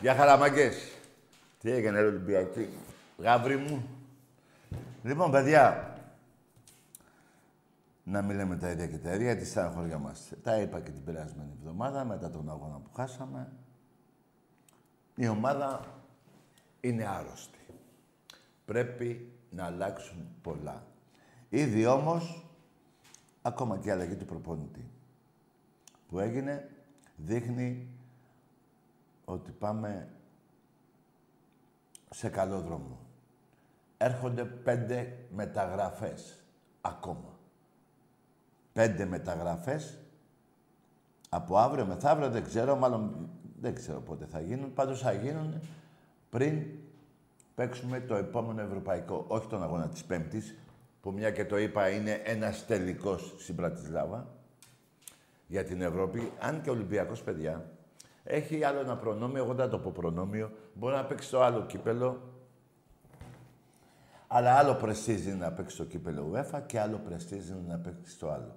Για χαραμαγκές. Τι έγινε, ρε Ολυμπιακή. Γάβρι μου. Λοιπόν, παιδιά, να μην λέμε τα ίδια και τα ίδια, γιατί χωριά μας. Τα είπα και την περασμένη εβδομάδα, μετά τον αγώνα που χάσαμε. Η ομάδα είναι άρρωστη. Πρέπει να αλλάξουν πολλά. Ήδη όμως, ακόμα και η αλλαγή του προπονητή που έγινε, δείχνει ότι πάμε σε καλό δρόμο. Έρχονται πέντε μεταγραφές ακόμα. Πέντε μεταγραφές από αύριο μεθαύριο, δεν ξέρω, μάλλον δεν ξέρω πότε θα γίνουν. Πάντως θα γίνουν πριν παίξουμε το επόμενο ευρωπαϊκό. Όχι τον αγώνα της Πέμπτης, που μια και το είπα είναι ένας τελικός στην Πρατισλάβα για την Ευρώπη. Αν και ο Ολυμπιακός, παιδιά, έχει άλλο ένα προνόμιο, εγώ δεν το πω προνόμιο. Μπορεί να παίξει το άλλο κύπελο. Αλλά άλλο πρεστίζει να παίξει το κύπελο UEFA και άλλο πρεστίζει να παίξει το άλλο.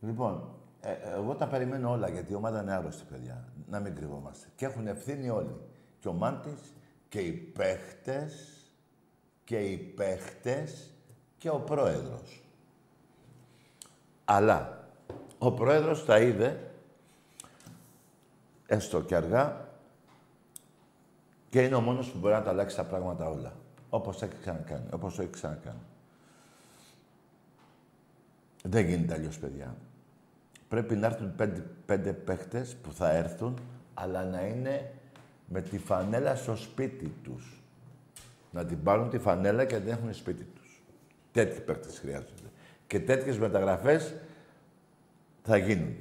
Λοιπόν, ε, ε, εγώ τα περιμένω όλα γιατί η ομάδα είναι άρρωστη, παιδιά. Να μην κρυβόμαστε. Και έχουν ευθύνη όλοι. Και ο Μάντης και οι παίχτες και οι παίχτες και ο πρόεδρος. Αλλά ο πρόεδρος τα είδε έστω και αργά, και είναι ο μόνος που μπορεί να τα αλλάξει τα πράγματα όλα. Όπως έχει ξανακάνει, όπως το έχει ξανακάνει. Δεν γίνεται αλλιώς, παιδιά. Πρέπει να έρθουν πέντε, πέντε παίχτες που θα έρθουν, αλλά να είναι με τη φανέλα στο σπίτι τους. Να την πάρουν τη φανέλα και να την έχουν σπίτι τους. Τέτοιοι παίχτες χρειάζονται. Και τέτοιες μεταγραφές θα γίνουν.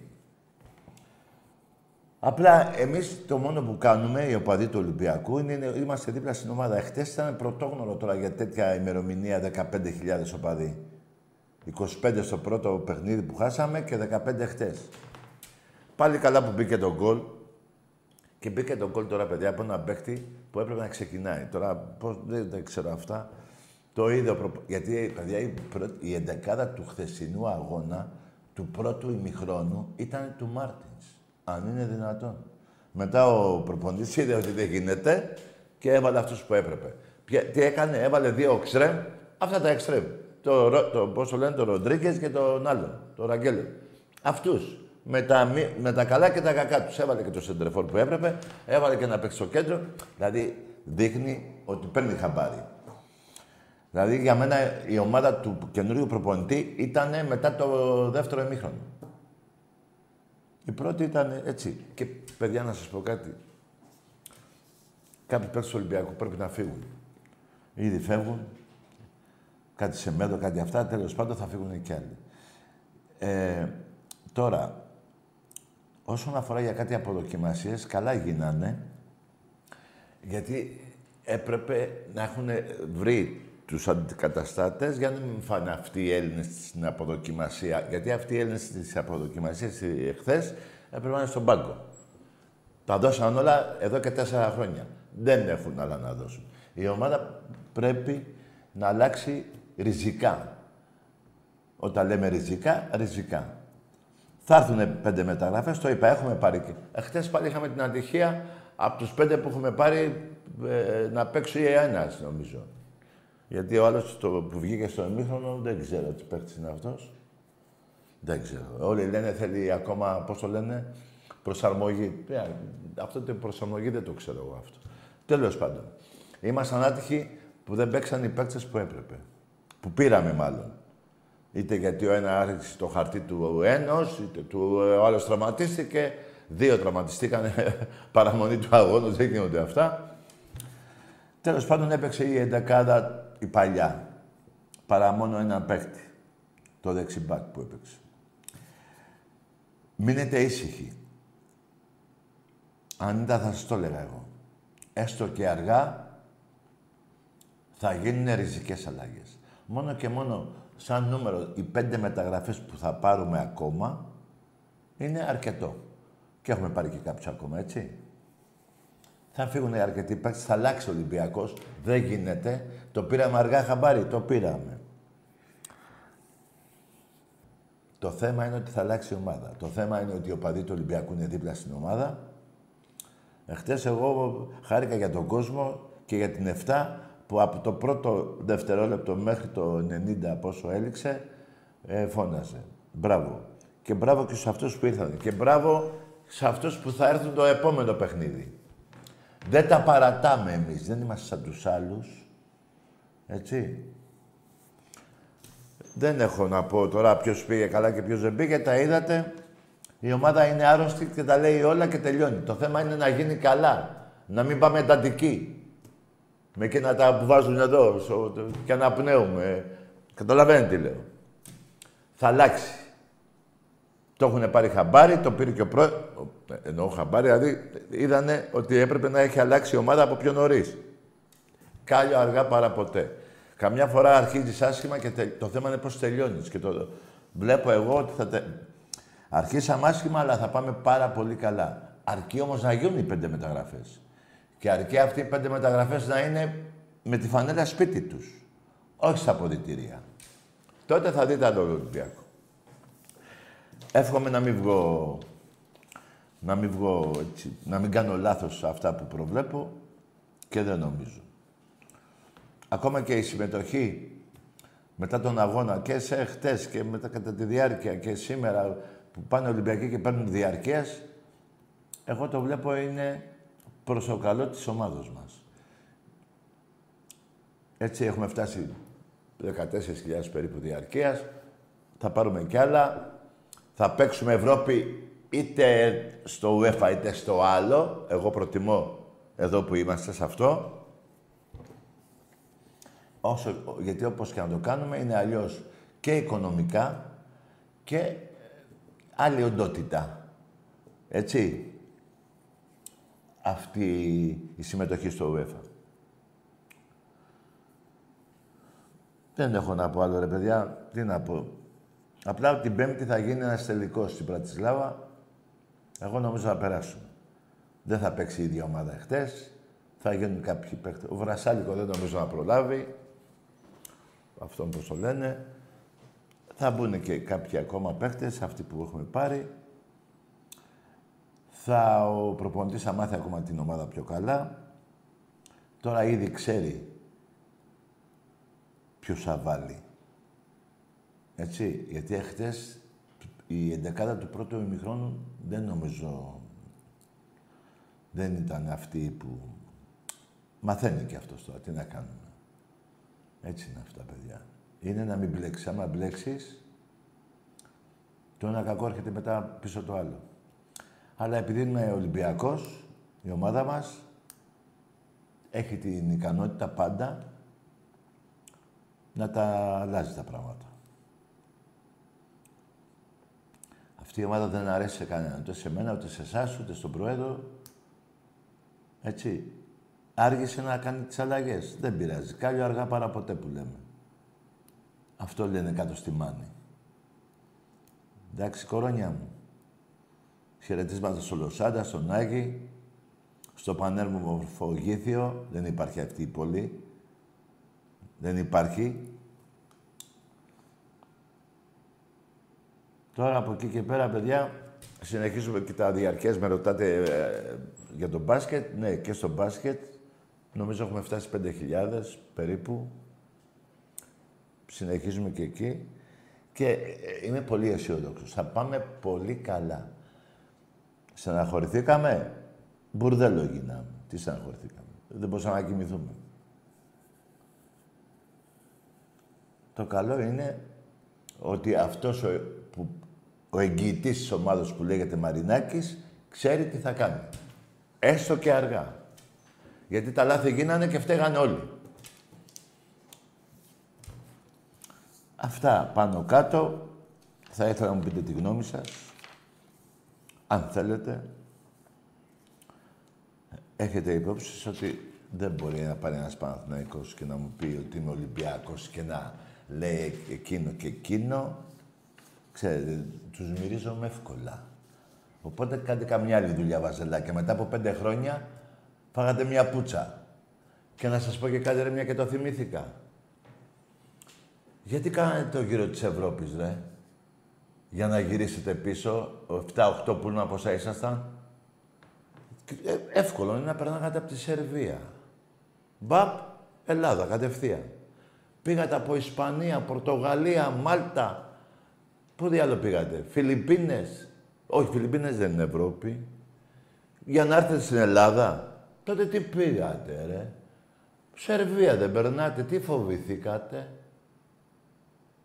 Απλά εμείς το μόνο που κάνουμε, οι οπαδοί του Ολυμπιακού, είναι, είμαστε δίπλα στην ομάδα. Εχθές ήταν πρωτόγνωρο τώρα για τέτοια ημερομηνία 15.000 οπαδοί. 25 στο πρώτο παιχνίδι που χάσαμε και 15 χτες. Πάλι καλά που μπήκε το γκολ. Και μπήκε το γκολ τώρα, παιδιά, από ένα παίκτη που έπρεπε να ξεκινάει. Τώρα, πώς, δεν, δεν ξέρω αυτά. Το είδε, γιατί, παιδιά, η, η εντεκάδα του χθεσινού αγώνα, του πρώτου ημιχρόνου, ήταν του Μάρτινς. Αν είναι δυνατόν. Μετά ο προπονητής είδε ότι δεν γίνεται και έβαλε αυτούς που έπρεπε. τι έκανε, έβαλε δύο εξτρέμ, αυτά τα εξτρέμ. Το, το, πώς το λένε, τον Ροντρίγκες και τον άλλο, τον Ραγκέλο. Αυτούς. Με τα, με τα καλά και τα κακά τους. Έβαλε και το σεντρεφόρ που έπρεπε, έβαλε και να παίξει στο κέντρο. Δηλαδή δείχνει ότι παίρνει χαμπάρι. Δηλαδή για μένα η ομάδα του καινούριου προπονητή ήταν μετά το δεύτερο ημίχρονο. Η πρώτη ήταν έτσι. Και παιδιά, να σας πω κάτι. Κάποιοι παίκτες του Ολυμπιακού πρέπει να φύγουν. Ήδη φεύγουν. Κάτι σε μέτρο, κάτι αυτά. Τέλος πάντων θα φύγουν και άλλοι. Ε, τώρα, όσον αφορά για κάτι αποδοκιμασίες, καλά γίνανε. Γιατί έπρεπε να έχουν βρει τους αντικαταστάτες για να μην φάνε αυτοί οι Έλληνες στην αποδοκιμασία. Γιατί αυτοί οι Έλληνες στις αποδοκιμασίες εχθές έπρεπε να είναι στον πάγκο. Τα δώσαν όλα εδώ και τέσσερα χρόνια. Δεν έχουν άλλα να δώσουν. Η ομάδα πρέπει να αλλάξει ριζικά. Όταν λέμε ριζικά, ριζικά. Θα έρθουν πέντε μεταγραφές, το είπα, έχουμε πάρει και... Εχθές πάλι είχαμε την ατυχία από τους πέντε που έχουμε πάρει ε, να παίξει ένας, νομίζω. Γιατί ο άλλος που βγήκε στο εμίχρονο δεν ξέρω τι παίχτης είναι αυτός. Δεν ξέρω. Όλοι λένε θέλει ακόμα, πώς το λένε, προσαρμογή. Yeah, ε, αυτό το προσαρμογή δεν το ξέρω εγώ αυτό. Τέλος πάντων. Ήμασταν άτυχοι που δεν παίξαν οι παίκτες που έπρεπε. Που πήραμε μάλλον. Είτε γιατί ο ένα άρχισε το χαρτί του ένος, είτε του, ο άλλος τραυματίστηκε. Δύο τραυματιστήκαν παραμονή του αγώνα, δεν γίνονται αυτά. Τέλος πάντων έπαιξε η εντεκάδα η παλιά. Παρά μόνο ένα παίκτη. Το δεξιμπάκ που έπαιξε. Μείνετε ήσυχοι. Αν ήταν θα σας το έλεγα εγώ. Έστω και αργά θα γίνουν ριζικές αλλαγές. Μόνο και μόνο σαν νούμερο οι πέντε μεταγραφές που θα πάρουμε ακόμα είναι αρκετό. Και έχουμε πάρει και κάποιους ακόμα, έτσι. Θα φύγουν οι αρκετοί παίκτες, θα αλλάξει ο Ολυμπιακός. Δεν γίνεται. Το πήραμε αργά χαμπάρι, το πήραμε. Το θέμα είναι ότι θα αλλάξει η ομάδα. Το θέμα είναι ότι ο παδί του Ολυμπιακού είναι δίπλα στην ομάδα. Εχθές εγώ χάρηκα για τον κόσμο και για την 7 που από το πρώτο δευτερόλεπτο μέχρι το 90 πόσο έληξε, ε, φώναζε. Μπράβο. Και μπράβο και σε αυτούς που ήρθαν. Και μπράβο σε αυτούς που θα έρθουν το επόμενο παιχνίδι. Δεν τα παρατάμε εμείς. Δεν είμαστε σαν τους άλλους. Έτσι. Δεν έχω να πω τώρα ποιος πήγε καλά και ποιος δεν πήγε. Τα είδατε. Η ομάδα είναι άρρωστη και τα λέει όλα και τελειώνει. Το θέμα είναι να γίνει καλά. Να μην πάμε εντατικοί. Με εκείνα τα που βάζουν εδώ και αναπνέουμε. Καταλαβαίνετε τι λέω. Θα αλλάξει. Το έχουν πάρει χαμπάρι, το πήρε και ο πρόεδρο. Εννοώ χαμπάρι, δηλαδή είδανε ότι έπρεπε να έχει αλλάξει η ομάδα από πιο νωρίς. Κάλιο αργά παρά ποτέ. Καμιά φορά αρχίζεις άσχημα και το θέμα είναι πώς τελειώνεις. Και το βλέπω εγώ ότι θα. Τε... Αρχίσαμε άσχημα, αλλά θα πάμε πάρα πολύ καλά. Αρκεί όμως να γίνουν οι πέντε μεταγραφές. Και αρκεί αυτοί οι πέντε μεταγραφές να είναι με τη φανέλα σπίτι τους. Όχι στα αποδητήρια. Τότε θα δείτε άλλο Ολυμπιακό. Εύχομαι να μην βγω... Να μην βγω έτσι, να μην κάνω λάθος σε αυτά που προβλέπω και δεν νομίζω. Ακόμα και η συμμετοχή μετά τον αγώνα και σε χτες και μετά κατά τη διάρκεια και σήμερα που πάνε Ολυμπιακοί και παίρνουν διαρκείας, εγώ το βλέπω είναι προς το καλό της ομάδος μας. Έτσι έχουμε φτάσει 14.000 περίπου διαρκείας. Θα πάρουμε κι άλλα. Θα παίξουμε Ευρώπη είτε στο UEFA είτε στο άλλο. Εγώ προτιμώ εδώ που είμαστε σε αυτό. Όσο, γιατί όπως και να το κάνουμε είναι αλλιώς και οικονομικά και άλλη οντότητα. Έτσι. Αυτή η συμμετοχή στο UEFA. Δεν έχω να πω άλλο, ρε παιδιά. Τι να πω. Απλά την Πέμπτη θα γίνει ένας τελικός στην Πρατισλάβα. Εγώ νομίζω θα περάσουμε. Δεν θα παίξει η ίδια ομάδα χτες. Θα γίνουν κάποιοι παίχτε. Ο Βρασάλικο δεν νομίζω να προλάβει. Αυτό πώ το λένε. Θα μπουν και κάποιοι ακόμα παίχτε, αυτοί που έχουμε πάρει. Θα ο προπονητής θα μάθει ακόμα την ομάδα πιο καλά. Τώρα ήδη ξέρει ποιος θα βάλει. Έτσι, γιατί εχθές η εντεκάδα του πρώτου ημιχρόνου δεν νομίζω... Δεν ήταν αυτή που... Μαθαίνει και αυτός τώρα, τι να κάνουμε. Έτσι είναι αυτά, παιδιά. Είναι να μην μπλέξεις. Άμα μπλέξεις, το ένα κακό έρχεται μετά πίσω το άλλο. Αλλά επειδή είναι Ολυμπιακός, η ομάδα μας έχει την ικανότητα πάντα να τα αλλάζει τα πράγματα. Αυτή η ομάδα δεν αρέσει σε κανέναν. Ούτε σε μένα, ούτε σε εσάς, ούτε στον Πρόεδρο. Έτσι. Άργησε να κάνει τις αλλαγές. Δεν πειράζει. Κάλιο αργά παρά ποτέ που λέμε. Αυτό λένε κάτω στη μάνη. Εντάξει, κορώνια μου. Χαιρετίσματα στο Λοσάντα, στον Άγη, στο Πανέρμο Μορφογήθιο. Δεν υπάρχει αυτή η πόλη. Δεν υπάρχει. Τώρα από εκεί και πέρα, παιδιά, συνεχίζουμε και τα διαρκές. Με ρωτάτε ε, για το μπάσκετ. Ναι, και στο μπάσκετ. Νομίζω έχουμε φτάσει 5.000 περίπου. Συνεχίζουμε και εκεί. Και ε, είμαι πολύ αισιόδοξος. Θα πάμε πολύ καλά. Στεναχωρηθήκαμε; Μπουρδέλο γίναμε. Τι στεναχωρηθήκαμε; Δεν μπορούσαμε να κοιμηθούμε. Το καλό είναι ότι αυτός ο, που, ο εγγυητής της ομάδας που λέγεται Μαρινάκης ξέρει τι θα κάνει. Έστω και αργά. Γιατί τα λάθη γίνανε και φταίγανε όλοι. Αυτά πάνω κάτω. Θα ήθελα να μου πείτε τη γνώμη σας. Αν θέλετε. Έχετε υπόψη ότι δεν μπορεί να πάρει ένας Παναθηναϊκός και να μου πει ότι είμαι Ολυμπιακός και να λέει εκείνο και εκείνο, ξέρετε, τους μυρίζομαι εύκολα. Οπότε κάντε καμιά άλλη δουλειά, Βαζελάκια. Μετά από πέντε χρόνια φάγατε μια πουτσα. Και να σας πω και κάτι, ρε, μια και το θυμήθηκα. Γιατί κάνετε το γύρο της Ευρώπης, ρε; Για να γυρίσετε πίσω, 7-8 που από όσα ήσασταν. Ε, εύκολο είναι να περνάγατε από τη Σερβία. Μπαπ, Ελλάδα, κατευθείαν. Πήγατε από Ισπανία, Πορτογαλία, Μάλτα. Πού διάλογο πήγατε, Φιλιππίνες. Όχι, Φιλιππίνες δεν είναι Ευρώπη. Για να έρθετε στην Ελλάδα. Τότε τι πήγατε, ρε; Σερβία δεν περνάτε, τι φοβηθήκατε;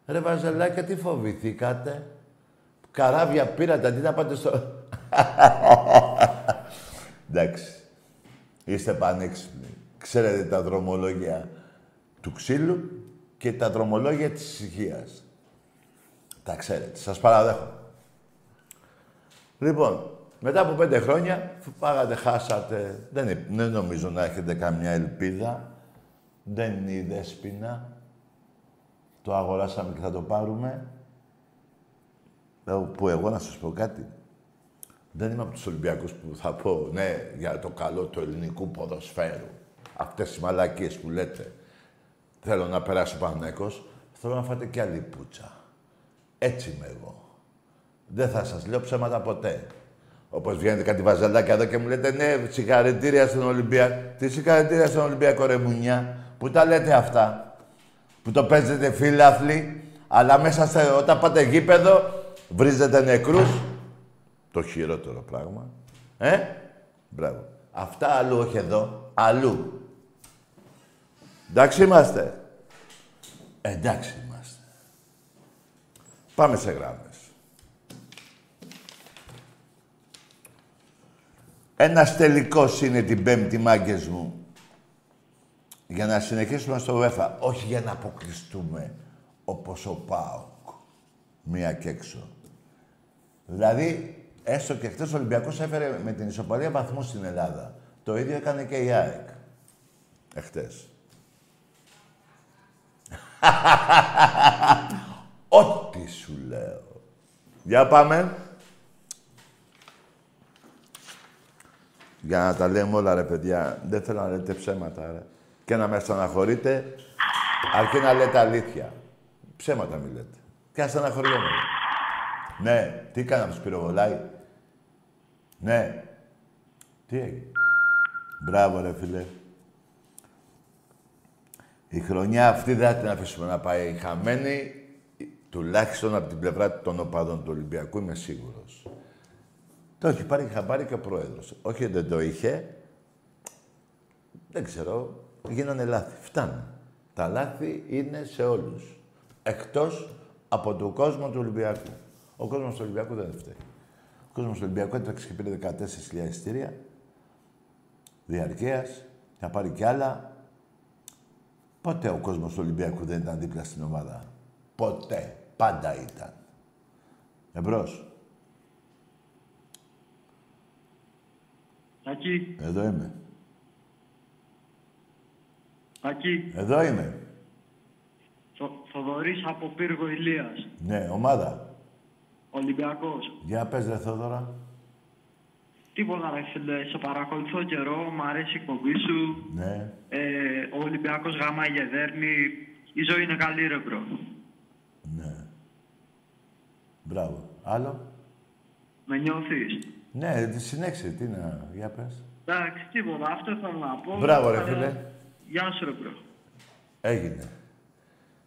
Ρε Βαζελάκια, τι φοβηθήκατε; Καράβια πήρατε, αντί να πάτε στο... Εντάξει. Είστε πανέξυπνοι. Ξέρετε τα δρομολόγια του ξύλου και τα δρομολόγια της ησυχίας. Τα ξέρετε. Σας παραδέχομαι. Λοιπόν, μετά από πέντε χρόνια, πάγατε, χάσατε. Δεν, δεν νομίζω να έχετε καμιά ελπίδα. Δεν είναι η δέσποινα. Το αγοράσαμε και θα το πάρουμε. Που εγώ να σας πω κάτι. Δεν είμαι από τους Ολυμπιακούς που θα πω, ναι, για το καλό του ελληνικού ποδοσφαίρου. Αυτές οι μαλακίες που λέτε. Θέλω να περάσει ο Πανέκος. Θέλω να φάτε κι άλλη πουτσα. Έτσι είμαι εγώ. Δεν θα σας λέω ψέματα ποτέ. Όπως βγαίνετε κάτι βαζαλάκια εδώ και μου λέτε ναι, συγχαρητήρια στον Ολυμπιακό. Τι συγχαρητήρια στον Ολυμπιακό, ρε Μουνιά. Πού τα λέτε αυτά. Που το παίζετε φίλαθλοι, αλλά μέσα σε, όταν πάτε γήπεδο βρίζετε νεκρούς. Το χειρότερο πράγμα. Ε, μπράβο. Αυτά αλλού, όχι εδώ. Αλλού. Εντάξει είμαστε. Εντάξει είμαστε. Πάμε σε γράμμες. Ένας τελικός είναι την πέμπτη, μάγκες μου. Για να συνεχίσουμε στο UEFA. Όχι για να αποκλειστούμε όπως ο ΠΑΟΚ. Μία και έξω. Δηλαδή, έστω και χτες ο Ολυμπιακός έφερε με την ισοπαλία βαθμού στην Ελλάδα. Το ίδιο έκανε και η ΑΕΚ. Εχθές. Ό,τι σου λέω. Για πάμε. Για να τα λέμε όλα, ρε παιδιά. Δεν θέλω να λέτε ψέματα, ρε. Και να με στεναχωρείτε, αρκεί να λέτε αλήθεια. Ψέματα μη λέτε. Και αστεναχωριέμαι. Ναι, τι κάναμε, σπυροβολάει. Ναι. Τι έγινε; Μπράβο, ρε φίλε. Η χρονιά αυτή δεν θα την αφήσουμε να πάει χαμένη, τουλάχιστον από την πλευρά των οπαδών του Ολυμπιακού, είμαι σίγουρος. Το έχει πάρει χαμπάρι και ο πρόεδρος. Όχι δεν το είχε. Δεν ξέρω. Γίνανε λάθη. Φτάνει. Τα λάθη είναι σε όλους. Εκτός από τον κόσμο του Ολυμπιακού. Ο κόσμος του Ολυμπιακού δεν φταίει. Ο κόσμος του Ολυμπιακού έτρεξε και πήρε 14.000 εισιτήρια. Διαρκείας. Θα πάρει κι άλλα. Ποτέ ο κόσμος του Ολυμπιακού δεν ήταν δίπλα στην ομάδα. Ποτέ. Πάντα ήταν. Εμπρός. Ακή. Εδώ είμαι. Ακή. Εδώ είμαι. Θο, Θοδωρής από Πύργο Ηλίας. Ναι, ομάδα. Ολυμπιακός. Για πες, ρε Θόδωρα. Τίποτα ρε φίλε, σε παρακολουθώ καιρό, μ' αρέσει η εκπομπή σου. Ναι. Ε, ο Ολυμπιακός γαμάει για δέρνη. Η ζωή είναι καλή ρε bro. Ναι. Μπράβο. Άλλο; Με νιώθεις. Ναι, τη συνέχισε. Τι να... Για πες. Εντάξει, τίποτα. Αυτό θέλω να πω. Μπράβο, ρε Ε, φίλε. Γεια σου ρε bro. Έγινε.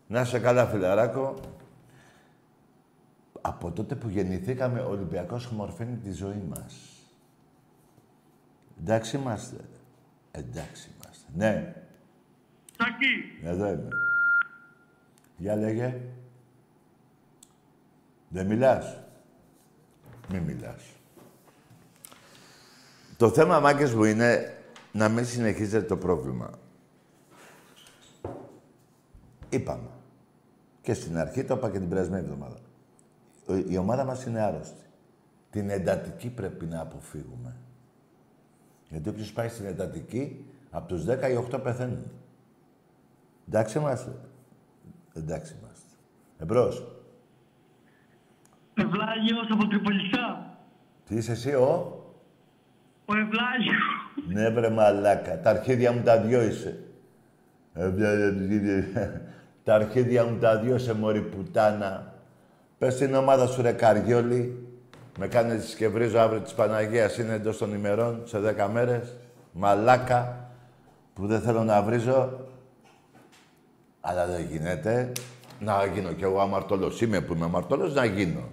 Να είσαι καλά, φιλαράκο. Από τότε που γεννηθήκαμε, ο Ολυμπιακός ομορφαίνει τη ζωή μας. Εντάξει είμαστε. Εντάξει είμαστε. Ναι, Τακί. εδώ είμαι. Για λέγε. Δεν μιλάς. Μη μιλάς. Το θέμα, μάγκες μου, είναι να μην συνεχίζετε το πρόβλημα. Είπαμε. Και στην αρχή το είπα και την περασμένη εβδομάδα. Ο- Η ομάδα μας είναι άρρωστη. Την εντατική πρέπει να αποφύγουμε. Γιατί όποιος πάει στην εντατική, από τους 10 οι 8 πεθαίνουν. Εντάξει είμαστε. Εντάξει είμαστε. Εμπρός. Ευλάγιος από Τριπολιστά. Τι είσαι εσύ, ο; Ο Ευλάγιος. Ναι, βρε μαλάκα. Τα αρχίδια μου τα δυο είσαι. Ε, βια- βια- βια- βια- Τα αρχίδια μου τα δυο είσαι, μωρή πουτάνα. Πες την ομάδα σου, ρε Καριόλη. Με κάνεις και βρίζω αύριο της Παναγίας, είναι εντός των ημερών, σε δέκα μέρες. Μαλάκα, που δεν θέλω να βρίζω. Αλλά δεν γίνεται. Να γίνω κι εγώ αμαρτωλός. Είμαι που είμαι αμαρτωλός, να γίνω.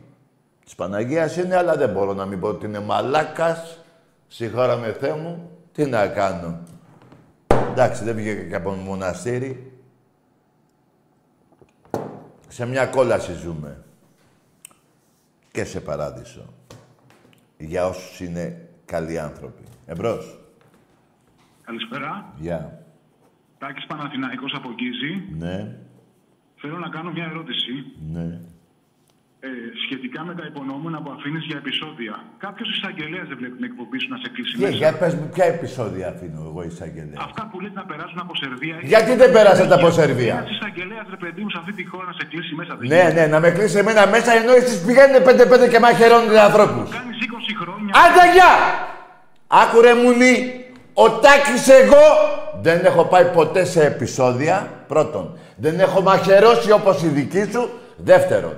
Της Παναγίας είναι, αλλά δεν μπορώ να μην πω ότι είναι μαλάκας. Συγχώρα με Θεέ μου, τι να κάνω. Εντάξει, δεν βγήκα και από μοναστήρι. Σε μια κόλαση ζούμε. Και σε παράδεισο. Για όσους είναι καλοί άνθρωποι. Εμπρός. Καλησπέρα. Γεια. Τάκης Παναθηναϊκός από Γκίζη. Ναι, Θέλω να κάνω μια ερώτηση ναι. Ε, σχετικά με τα υπονόμουνα που αφήνεις για επεισόδια. Κάποιος εισαγγελέας δεν βλέπει την εκπομπή σου να σε κλείσει Και μέσα. για πες μου, ποια επεισόδια αφήνω εγώ εισαγγελέα; Αυτά που λέτε να περάσουν από Σερβία. Γιατί δεν πέρασατε από Σερβία. Ένας εισαγγελέας, ρε παιδί μου, σε αυτή τη χώρα να σε κλείσει μέσα. δεν Ναι, ναι, να με κλείσει εμένα μέσα ενώ εσείς πηγαίνετε πέντε-πέντε και μαχαιρώνετε ανθρώπους. Κάνεις 20 χρόνια. Άντε γεια! Άκουρε μουνί, ο Τάκης εγώ δεν έχω πάει ποτέ σε επεισόδια, πρώτον. Δεν έχω μαχαιρώσει όπως οι δικοί σου, δεύτερον.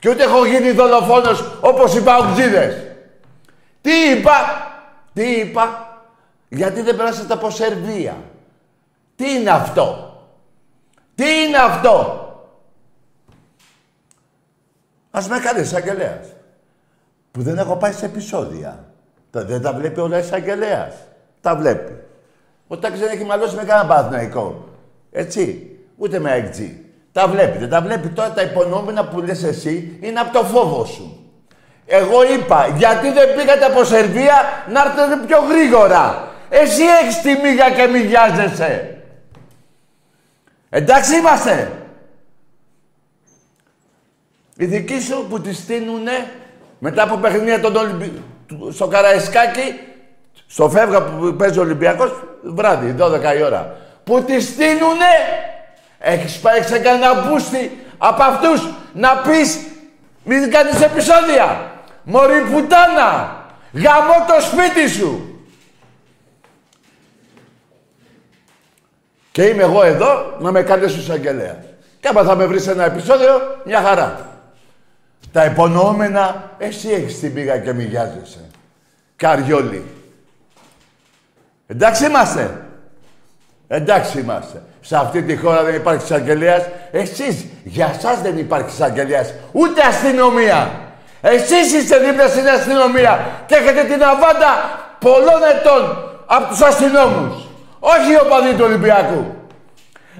Και ούτε έχω γίνει δολοφόνος όπως οι παουτζίδες. Τι είπα, τι είπα, γιατί δεν περάσατε από Σερβία. Τι είναι αυτό, τι είναι αυτό; Ας με κάνεις εισαγγελέας. Που δεν έχω πάει σε επεισόδια. Τα- Δεν τα βλέπει όλα εισαγγελέας. Τα βλέπει. Ο Τάκης δεν έχει μαλώσει με κανένα παθηναϊκό. Έτσι. Ούτε με εκτζή. Τα βλέπει. Δεν τα βλέπει τώρα τα υπονόμενα που λες εσύ είναι από το φόβο σου. Εγώ είπα, γιατί δεν πήγατε από Σερβία να έρθετε πιο γρήγορα; Εσύ έχεις τη μίγα και μηγιάζεσαι. Εντάξει είμαστε. Οι δικοί σου που τη στείνουνε μετά από παιχνίδια των Ολυμπι... του- στο Καραϊσκάκι, στο φεύγα που παίζει ο Ολυμπιακός, βράδυ, 12 η ώρα. Που τη στείνουνε, έχεις πάει σε κανένα μπούστι από αυτούς να πεις μην κάνεις επεισόδια. Μωρή πουτάνα, γαμώ το σπίτι σου. Και είμαι εγώ εδώ να με κάνεις εισαγγελέα. Και άμα θα με βρεις σε ένα επεισόδιο, μια χαρά. Τα υπονοούμενα, εσύ έχεις την πήγα και μοιάζεσαι. Καριόλι. Εντάξει είμαστε. Εντάξει είμαστε. Σε αυτή τη χώρα δεν υπάρχει εισαγγελέας. Εσείς, για σας δεν υπάρχει εισαγγελέας. Ούτε αστυνομία. Εσείς είστε δίπλα στην αστυνομία και έχετε την αβάντα πολλών ετών από τους αστυνόμους. Όχι οι οπαδοί του Ολυμπιακού.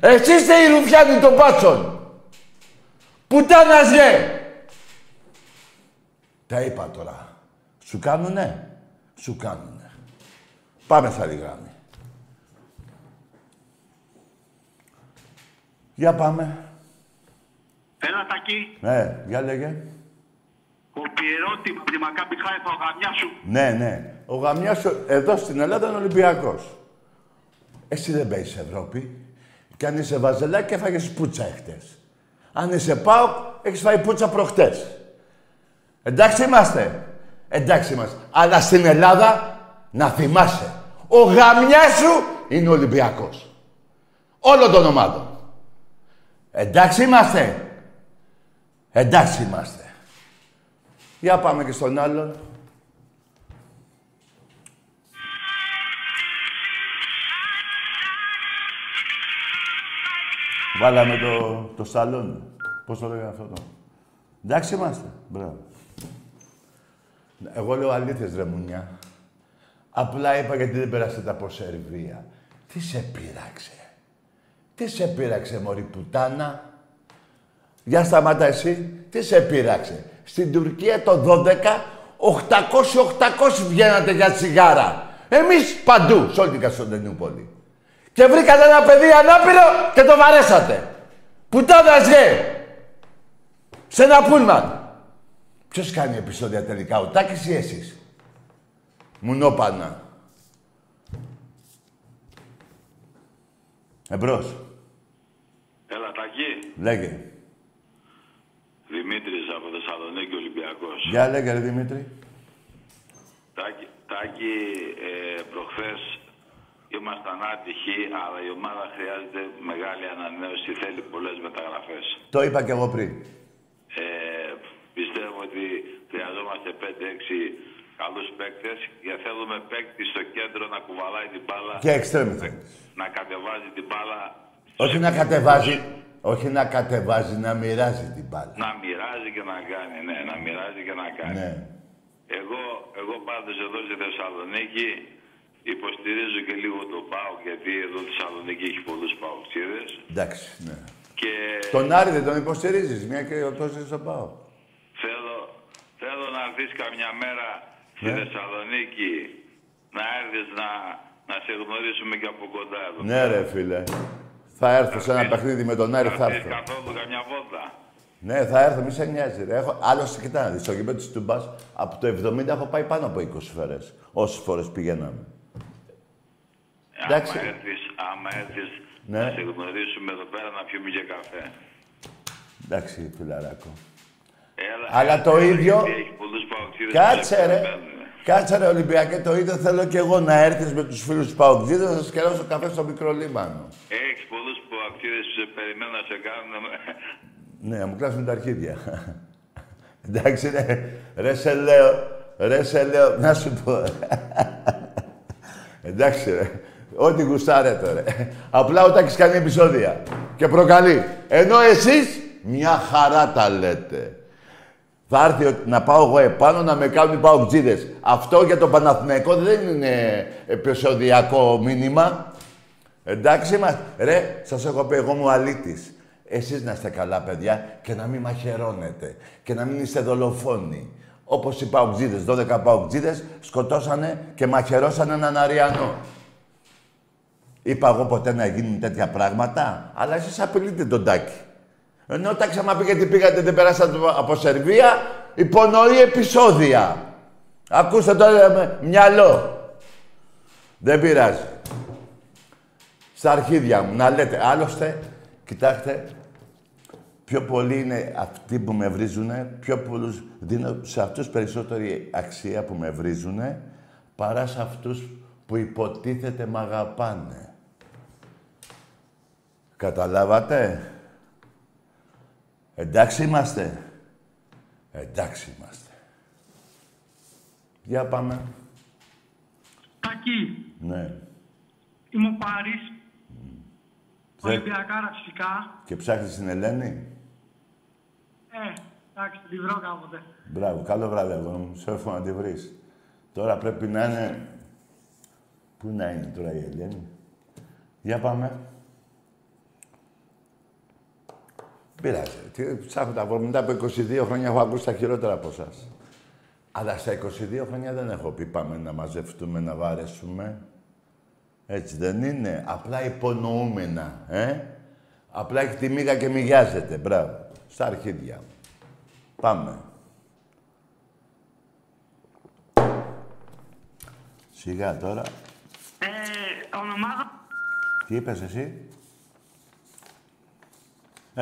Εσείς είστε οι ρουφιάνοι των πάτσων. Πουτάνας γε. Τα είπα τώρα. Σου κάνουνε. Σου κάνουνε. Πάμε στα γράμμη. Για πάμε. Έλα, Τάκη. Ναι, για λέγε. Ο Πιερότη από τη Μακάμπι Χάιφα, ο γαμιάς σου. Ναι, ναι. Ο γαμιάς σου εδώ στην Ελλάδα είναι Ολυμπιακός. Εσύ δεν παίζεις Ευρώπη. Και αν είσαι βαζελάκι, έφαγες πουτσα εχθές. Αν είσαι ΠΑΟΚ, έχεις φάει πουτσα προχτές. Εντάξει είμαστε. Εντάξει είμαστε. Αλλά στην Ελλάδα, να θυμάσαι, ο γαμιάς σου είναι Ολυμπιακός. Όλων των ομάδων. Εντάξει είμαστε. Εντάξει είμαστε. Για πάμε και στον άλλον. Βάλαμε το, το σαλόνι. Πώς το λέγανε αυτό το; Εντάξει είμαστε. Μπράβο. Εγώ λέω αλήθειες ρε μουνιά. Απλά είπα γιατί δεν περάσετε από Σερβία. Τι σε πείραξε; Τι σε πείραξε μωρή πουτάνα; Για σταμάτα εσύ. Τι σε πείραξε; Στην Τουρκία το 12, 800-800 βγαίνατε για τσιγάρα. Εμείς παντού, σε όλη την Καστοντενούπολη. Και βρήκατε ένα παιδί ανάπηρο και το βαρέσατε. Πουτάνας γε. Σε ένα πούλμαν. Ποιος κάνει επεισόδια τελικά, ο Τάκης ή εσείς; Μουνόπανα. Εμπρός. Έλα, Τάκη. Λέγε. Δημήτρης από Θεσσαλονίκη, Ολυμπιακός. Για λέγε ρε Δημήτρη. Τάκη, Τάκη ε, προχθές ήμασταν άτυχοι, αλλά η ομάδα χρειάζεται μεγάλη ανανέωση, θέλει πολλές μεταγραφές. Το είπα και εγώ πριν. Ε, πιστεύω ότι χρειαζόμαστε 5-6 καλούς παίκτες και θέλουμε παίκτη στο κέντρο να κουβαλάει την μπάλα. Και εξτρέμι Να κατεβάζει την μπάλα. Όχι να κατεβάζει, όχι να κατεβάζει, να μοιράζει την μπάλα. Να μοιράζει και να κάνει, ναι, να μοιράζει και να κάνει. Ναι. Εγώ, εγώ πάντως εδώ στη Θεσσαλονίκη υποστηρίζω και λίγο τον ΠΑΟ γιατί εδώ στη Θεσσαλονίκη έχει πολλούς ΠΑΟΚτσίδες. Εντάξει, ναι. Και... Τον Άρη δεν τον υποστηρίζεις, μια και ο τόσο στον ΠΑΟ. Θέλω, θέλω να έρθεις καμιά μέρα στη Ναι. Θεσσαλονίκη να έρθεις να, να σε γνωρίσουμε και από κοντά εδώ. Ναι ρε φίλε. Θα έρθω σε ένα παιχνίδι με τον Άρη, θα έρθεις έρθω. καθόλου καμιά βόλτα. Ναι, θα έρθω, μη σε νοιάζει. Ρε. Έχω... Άλλωστε, κοιτά να δεις, στο γήπεδο της Τούμπας, από το 70 έχω πάει πάνω από 20 φορές. Όσες φορές πηγαίναμε. Εντάξει. Άμα έρθεις, άμα έρθεις Ναι. να σε γνωρίσουμε εδώ πέρα να πιούμε και καφέ. Εντάξει, φιλαράκο. Έλα, Αλλά έλα, το έλα, ίδιο- γιατί Έχεις πολλούς παοξίδες Κάτσε που σε ρε. Περιμένουν. Κάτσε ρε Ολυμπιακέ, το ίδιο θέλω και εγώ να έρθεις με τους φίλους του Παοκτζίδες να σας κεράσω καφέ στο μικρό λίμανο. Έχεις πολλούς παοξίδες που σε περιμένουν να σε κάνουν... Ναι, να μου κλάσουν τα αρχίδια. Εντάξει ρε, ρε σε λέω, ρε σε λέω, να σου πω. Εντάξει ρε, ό,τι γουστάρετε ρε. Απλά ο Τάκης κάνει επεισόδια και προκαλεί. Ενώ εσείς μια χαρά τα λέτε. Θα έρθει ο- να πάω εγώ επάνω να με κάνουν οι παοκτζίδες. Αυτό για τον Παναθηναϊκό δεν είναι επεισοδιακό μήνυμα. Εντάξει είμαστε. Ρε, σας έχω πει εγώ μου αλήτης. Εσείς να είστε καλά παιδιά και να μην μαχαιρώνετε και να μην είστε δολοφόνοι. Όπως οι παουτζίδες, 12 παουτζίδες σκοτώσανε και μαχαιρώσανε έναν Αριανό. Είπα εγώ ποτέ να γίνουν τέτοια πράγματα, αλλά εσείς απειλείτε τον Τάκη. Ενώ τα άμα πήγατε πήγατε δεν περάσατε από Σερβία, υπονοεί επεισόδια. Ακούστε τώρα με μυαλό. Δεν πειράζει στα αρχίδια μου να λέτε. Άλλωστε, κοιτάξτε, πιο πολλοί είναι αυτοί που με βρίζουνε, πιο πολλούς δίνω σε αυτούς περισσότερη αξία που με βρίζουνε, παρά σε αυτούς που υποτίθεται μ' αγαπάνε. Καταλάβατε; Εντάξει είμαστε. Εντάξει είμαστε. Για πάμε. Τάκη, Ναι. είμαι ο Πάρης. Δεν- Ολυμπιακάρα φυσικά. Και ψάχνεις την Ελένη; Ε, εντάξει, τη βρω κάποτε. Μπράβο, καλό βράδυ αγόρι μου. Σε εύχομαι να τη βρεις. Τώρα πρέπει να είναι... Πού να είναι τώρα η Ελένη; Για πάμε. Πειράζει. Τι ψάχνω τα βόρεια. Μετά από 22 χρόνια έχω ακούσει τα χειρότερα από εσάς. Αλλά στα 22 χρόνια δεν έχω πει πάμε να μαζευτούμε, να βαρέσουμε. Έτσι δεν είναι. Απλά υπονοούμενα, ε. Απλά έχει τη μίγα και μοιάζεται. Μπράβο. Στα αρχίδια μου. Πάμε. Σιγά τώρα. Ε, ονομάδα... Τι είπες εσύ;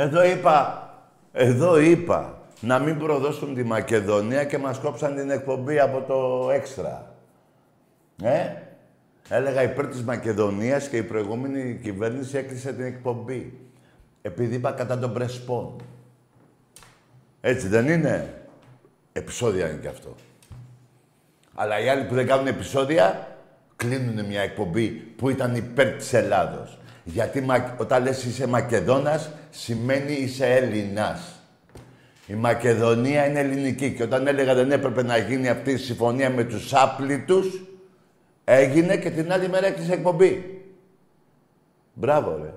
Εδώ είπα, εδώ είπα, να μην προδώσουν τη Μακεδονία και μας κόψαν την εκπομπή από το έξτρα. Ε, έλεγα υπέρ της Μακεδονίας και η προηγούμενη κυβέρνηση έκλεισε την εκπομπή. Επειδή είπα κατά των Πρεσπών. Έτσι δεν είναι; Επισόδια είναι και αυτό. Αλλά οι άλλοι που δεν κάνουν επεισόδια κλείνουν μια εκπομπή που ήταν υπέρ της Ελλάδος. Γιατί μα- όταν λες είσαι Μακεδόνας, σημαίνει είσαι Έλληνας. Η Μακεδονία είναι ελληνική και όταν έλεγα δεν έπρεπε να γίνει αυτή η συμφωνία με τους άπλητους, έγινε και την άλλη μέρα έκλεισε εκπομπή. Μπράβο, ρε.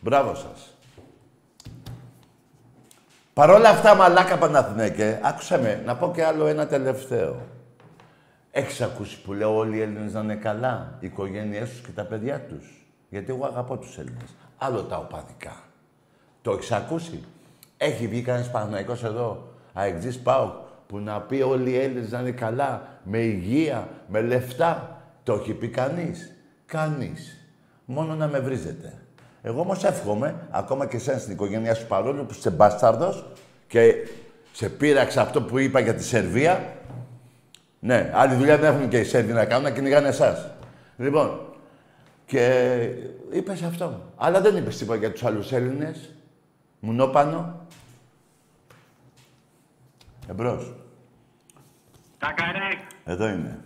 Μπράβο σας. Παρ' όλα αυτά, μαλάκα Παναθηναίκε, άκουσα με, να πω και άλλο ένα τελευταίο. Έχεις ακούσει που λέω όλοι οι Έλληνες να είναι καλά, οι οικογένειές τους και τα παιδιά τους. Γιατί εγώ αγαπώ τους Έλληνες. Άλλο τα οπαδικά. Το έχεις ακούσει; Έχει βγει κανένας Παναθηναϊκός εδώ, αεξής πάω, που να πει όλοι οι Έλληνες να είναι καλά, με υγεία, με λεφτά. Το έχει πει κανείς. Κανείς. Μόνο να με βρίζετε. Εγώ όμως εύχομαι, ακόμα και εσένα στην οικογένειά σου, παρόλο που είσαι μπάσταρδος και σε πείραξα αυτό που είπα για τη Σερβία, ναι, άλλη δουλειά δεν έχουν και οι Σέρβοι να κάνουν, να κυνηγάνε εσάς. Λοιπόν, και είπες αυτό. Αλλά δεν είπες τίποτα για τους άλλους Έλληνες. Μουνόπανο. Εμπρός. Τάκαρε, Εδώ είναι.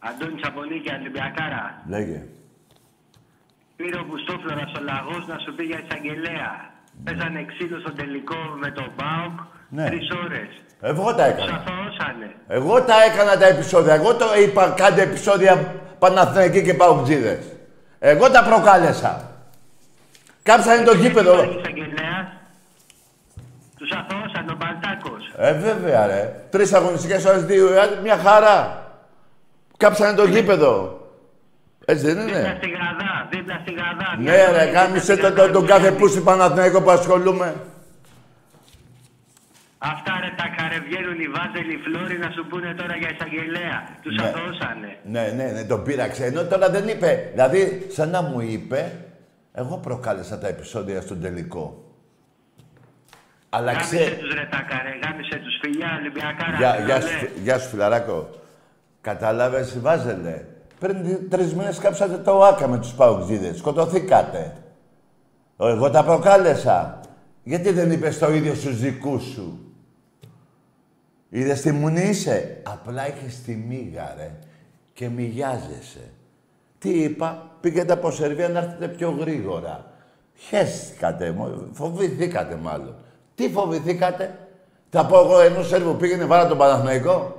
Αντώνης Απολίκη, Ολυμπιακάρα. Λέγε. Πήρε ο Μπουστόφλωρας ο λαγός να σου πει για εισαγγελέα. Παίζανε ξύλο στο τελικό με τον Μπάουκ Ναι. τρεις ώρες. Εγώ τα Τους έκανα. αθωώσανε. Εγώ τα έκανα τα επεισόδια. Εγώ το είπα κάντε επεισόδια Παναθηναϊκοί και Παουτζίδες. Εγώ τα προκάλεσα. Κάψανε το γήπεδο. Υπάρχει εισαγγελέας. Τους αθωώσανε ο Μπαλτάκος. Ε, βέβαια, ρε. Τρεις αγωνιστικές ώρες, δύο, ε, μια χαρά. Κάψανε το γήπεδο. Έτσι δεν Δίπλα είναι. στη Γαδά, δίπλα στη Γαδά. Ναι, Μια ρε, ζωή κάμισε δίπλα τον, στη τον, τον Γαδά. κάθε πούστη Παναθηναϊκό που ασχολούμαι. Αυτά ρε τα καρεβγαίνουν οι Βάζελοι Φλόροι να σου πούνε τώρα για εισαγγελέα. Τους Ναι. αθωώσανε. Ναι, ναι, ναι, τον πείραξε. Ενώ τώρα δεν είπε. Δηλαδή, σαν να μου είπε, εγώ προκάλεσα τα επεισόδια στον τελικό. Αλλά Γάμισε ξέρει. τους ρε τα καρε, γάμισε τους φιλιά Ολυμπιακάρα. Γεια, ρε, γεια, ρε. σου, γεια σου, φιλαράκο. Κατάλαβες, βάζελε; Πριν τρεις μήνες κάψατε το ΆΚΑ με τους Παουτζίδες. Σκοτωθήκατε. Εγώ τα προκάλεσα. Γιατί δεν είπες το ίδιο στους δικούς σου; Είδες τι μουνή είσαι. Απλά είχες τη μίγα, ρε. Και μιγιάζεσαι. Τι είπα; Πήγαινε από Σερβία να έρθετε πιο γρήγορα. Χαίστηκατε, μω- φοβηθήκατε μάλλον. Τι φοβηθήκατε; Θα πω εγώ ενός Σέρβου πήγαινε βάλα τον Παναθηναϊκό.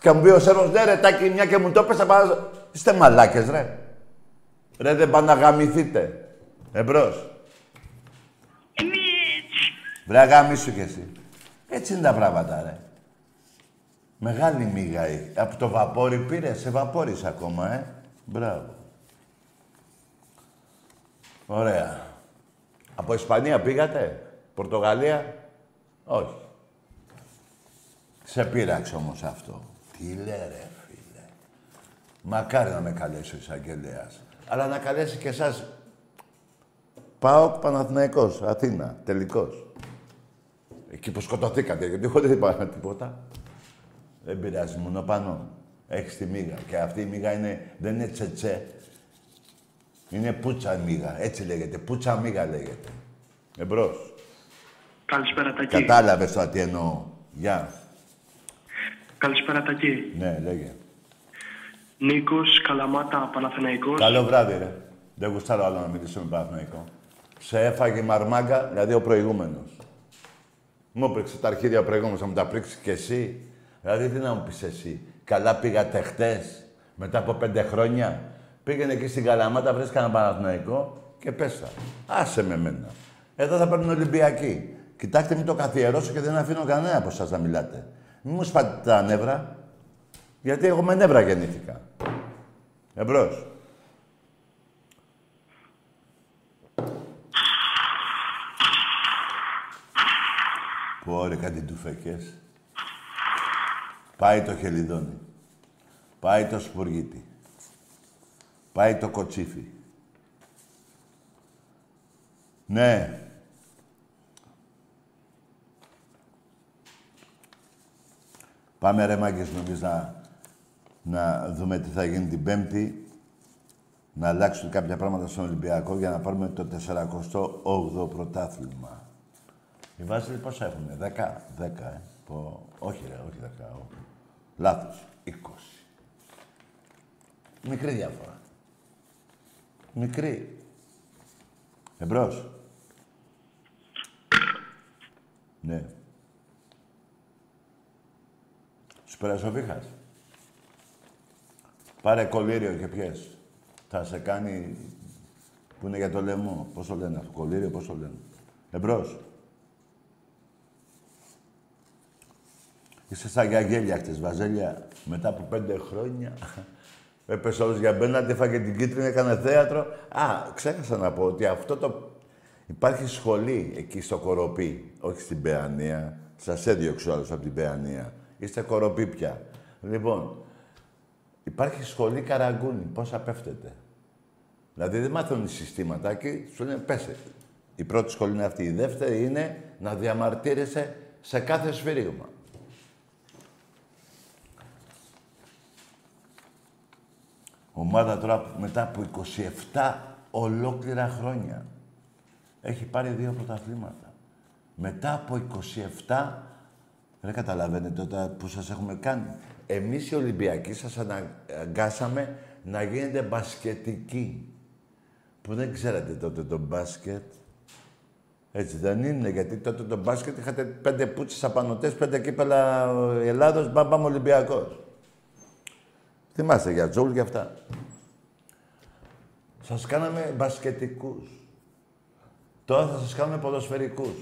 Και μου πει ο Σέρβος, ναι ρε τάκι, μια και μου το πες, θα πάω... Είστε μαλάκες, ρε. Ρε, δεν πάνε να γαμηθείτε. Εμπρός. Βρε, αγάμισου κι εσύ. Έτσι είναι τα πράγματα, ρε. Μεγάλη μίγα έχει. Από το βαπόρι πήρε, σε βαπόρις ακόμα, ε. Μπράβο. Ωραία. Από Ισπανία πήγατε, Πορτογαλία, όχι. Σε πείραξε όμως αυτό. Τι λέει ρε φίλε. Μακάρι να με καλέσει ο εισαγγελέας. Αλλά να καλέσει και εσάς. Πάω Παναθηναϊκός, Αθήνα, τελικός. Εκεί που σκοτωθήκατε, γιατί εγώ δεν είπα τίποτα. Δεν πειράζει, μόνο πάνω. Έχεις τη μίγα. Και αυτή η μίγα είναι, δεν είναι τσετσέ. Είναι πούτσα μίγα. Έτσι λέγεται. Πούτσα μίγα λέγεται. Εμπρός. Καλησπέρα Τακί. Κατάλαβες τώρα τι εννοώ. Γεια. Καλησπέρα Τακί. Ναι, λέγε. Νίκος, Καλαμάτα, Παναθηναϊκός. Καλό βράδυ, ρε. Δεν γουστάρω άλλο να μιλήσω με Παναθηναϊκό. Σε έφαγε μαρμάγκα, δηλαδή ο προηγούμενος. Μου έπαιξε τα αρχίδια ο προηγούμενος, θα μου τα πρίξεις κι εσύ. Δηλαδή, τι να μου πεις εσύ. Καλά πήγατε χτες, μετά από πέντε χρόνια. Πήγαινε εκεί στην Καλαμάτα, βρες κανένα Παναθηναϊκό και πέσα. Άσε με μένα. Εδώ θα παίρνουν Ολυμπιακοί. Κοιτάξτε, μην το καθιερώσω και δεν αφήνω κανένα από εσάς να μιλάτε. Μην μου σπάτε τα νεύρα, γιατί εγώ με νεύρα γεννήθηκα. Εμπρός. Που ωραία κάτι τουφεκές. Πάει το χελιδόνι. Πάει το σπουργίτι. Πάει το κοτσίφι. Ναι. Πάμε ρε μάγκες νομίζεις να, να δούμε τι θα γίνει την Πέμπτη. Να αλλάξουν κάποια πράγματα στον Ολυμπιακό για να πάρουμε το 48ο πρωτάθλημα. Οι Βάζελοι πόσα έχουνε, 10, 10, ε. Πω, όχι ρε, όχι 10, όχι. Λάθος, 20. Μικρή διαφορά. Μικρή. Εμπρός. Ναι. Σου πέρασε ο Βίχας. Πάρε κολλήριο και πιες. Θα σε κάνει... Που είναι για το λαιμό. Πώς το λένε αυτό. Κολλήριο, πώς το λένε. Εμπρός. Είσαι σαν γιαγέλια χτες, Βαζέλια. Μετά από πέντε χρόνια έπεσε όλος για μπέναντι, έφαγε την κίτρινη, έκανε θέατρο. Α, ξέχασα να πω ότι αυτό το... Υπάρχει σχολή εκεί στο Κοροπή, όχι στην Παιανία. Σας έδιωξε ο άλλος από την Παιανία. Είστε Κοροπή πια. Λοιπόν, υπάρχει σχολή Καραγκούνη. Πώς πέφτετε. Δηλαδή δεν μάθουν συστήματα και σου λένε πέσε. Η πρώτη σχολή είναι αυτή. Η δεύτερη είναι να διαμαρτύρεσαι σε κάθε σφυρίγμα. Ομάδα τώρα μετά από 27 ολόκληρα χρόνια έχει πάρει δύο πρωταθλήματα. Μετά από 27, δεν καταλαβαίνετε τότε που σας έχουμε κάνει. Εμείς οι Ολυμπιακοί σας αναγκάσαμε να γίνετε μπασκετικοί. Που δεν ξέρατε τότε το μπάσκετ. Έτσι δεν είναι, γιατί τότε το μπάσκετ είχατε πέντε πούτσες απανωτές, πέντε κύπελα Ελλάδος, μπαμ, μπαμ Ολυμπιακός. Θυμάστε για Τζούλ και αυτά. Σας κάναμε μπασκετικούς. Τώρα θα σας κάνουμε ποδοσφαιρικούς.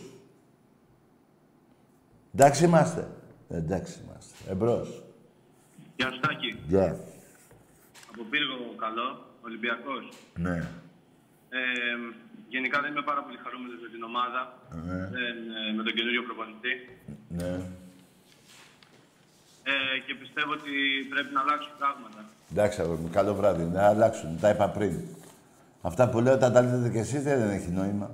Εντάξει είμαστε. Εντάξει είμαστε. Εμπρός. Γεια σου Τάκη. Γεια. Από Πύργο καλό, Ολυμπιακός. Ναι. Ε, γενικά δεν είμαι πάρα πολύ χαρούμενος με την ομάδα, Ναι. δεν, ε, με τον καινούριο προπονητή. Ναι. Ε, και πιστεύω ότι πρέπει να αλλάξουν πράγματα. Εντάξει, αγόρι μου, καλό βράδυ. Να αλλάξουν. Τα είπα πριν. Αυτά που λέω τα τα λέτε κι εσείς δεν έχει νόημα.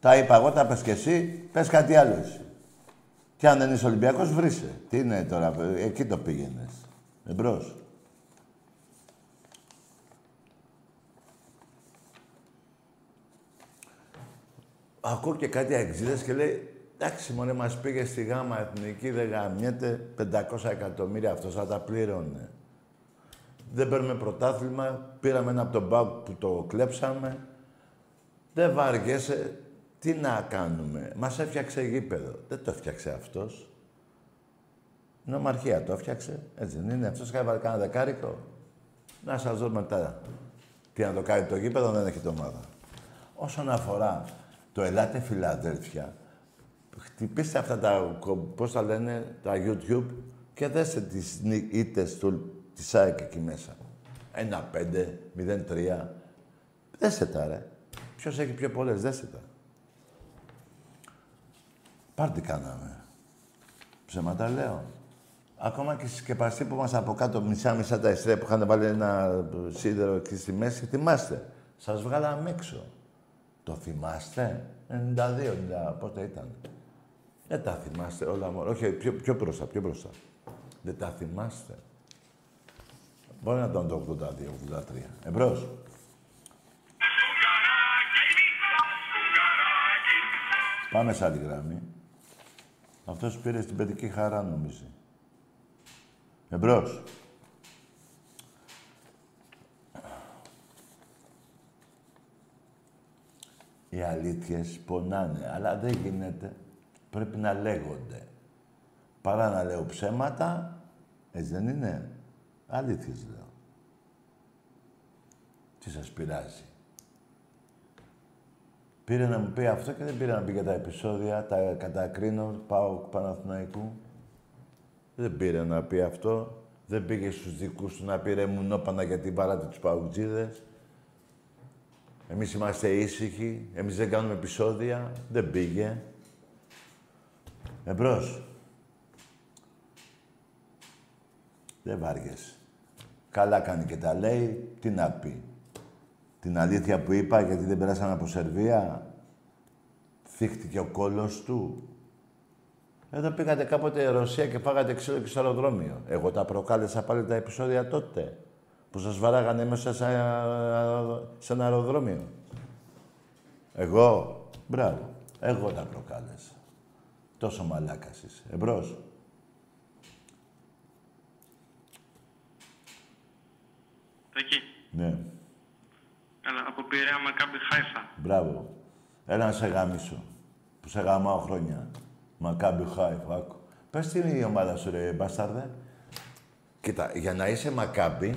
Τα είπα εγώ, τα πες κι εσύ, πες κάτι άλλο εσύ. Και αν δεν είσαι Ολυμπιακός, βρήσε. Τι είναι τώρα, ε, εκεί το πήγαινες. Εμπρός. Ακούω και κάτι αεξίδες και λέει Εντάξει, μωρέ, μας πήγε στη γάμα εθνική, δεν γαμιέται 500 εκατομμύρια αυτός, θα τα πλήρωνε. Δεν παίρνουμε πρωτάθλημα, πήραμε ένα από τον Μπάουκ που το κλέψαμε. Δεν βαριέσαι, τι να κάνουμε. Μας έφτιαξε γήπεδο. Δεν το έφτιαξε αυτός. Η νομαρχία το έφτιαξε, έτσι δεν είναι. Αυτός κάνει κανένα δεκάρικο. Να σας δω μετά. Τι να το κάνει το γήπεδο, δεν έχει το ομάδα. Όσον αφορά το Ελάτε Φιλαδέλφια, χτυπήστε αυτά τα, πώς τα λένε, τα YouTube και δέστε τις νι- ήττες του, της ΑΕΚ εκεί μέσα. Ένα πέντε, μηδέν τρία. Δέστε τα, ρε. Ποιος έχει πιο πολλές, δέστε τα. Πάρτι κάναμε. Ψέματα λέω. Ακόμα και στη σκεπαστή που μας από κάτω μισά-μισά τα εστρία που είχαν βάλει ένα σίδερο εκεί στη μέση, θυμάστε. Σας βγάλαμε έξω. Το θυμάστε; 92, 90, πότε ήταν; Δεν τα θυμάστε όλα μόνο. Όχι, πιο, πιο μπροστά, πιο μπροστά. Δεν τα θυμάστε. Μπορεί να ήταν το 82, 83. Εμπρός. Πάμε σε άλλη γραμμή. Αυτός πήρε στην παιδική χαρά, νομίζει. Εμπρός. Οι αλήθειες πονάνε, αλλά δεν γίνεται. Πρέπει να λέγονται. Παρά να λέω ψέματα, έτσι δεν είναι; Αλήθειες λέω. Τι σας πειράζει; Πήρε να μου πει αυτό και δεν πήρε να πει για τα επεισόδια, τα κατακρίνω, πάω Παναθηναϊκού. Δεν πήρε να πει αυτό. Δεν πήγε στους δικούς του να πει ρε μουνόπανα γιατί βάλατε τους παουτζίδες. Εμείς είμαστε ήσυχοι, εμείς δεν κάνουμε επεισόδια. Δεν πήγε. Εμπρός. Δεν βάριεσαι. Καλά κάνει και τα λέει. Τι να πει. Την αλήθεια που είπα γιατί δεν περάσαμε από Σερβία. Θύχτηκε ο κόλος του. Εδώ πήγατε κάποτε Ρωσία και φάγατε ξύλο και στο αεροδρόμιο. Εγώ τα προκάλεσα πάλι τα επεισόδια τότε. Που σας βαράγανε μέσα σε, σε ένα αεροδρόμιο. Εγώ. Μπράβο. Εγώ τα προκάλεσα. Τόσο μαλάκας είσαι. Εμπρός. Εκεί. Ναι. Καλά, από Πειραιά Μακάμπι Χάιφα. Μπράβο. Έλα να σε γάμισω. Που σε γαμάω χρόνια. Μακάμπι Χάιφ, άκου. Πες τι είναι η ομάδα σου, ρε μπάσταρδε. Κοίτα, για να είσαι Μακάμπι,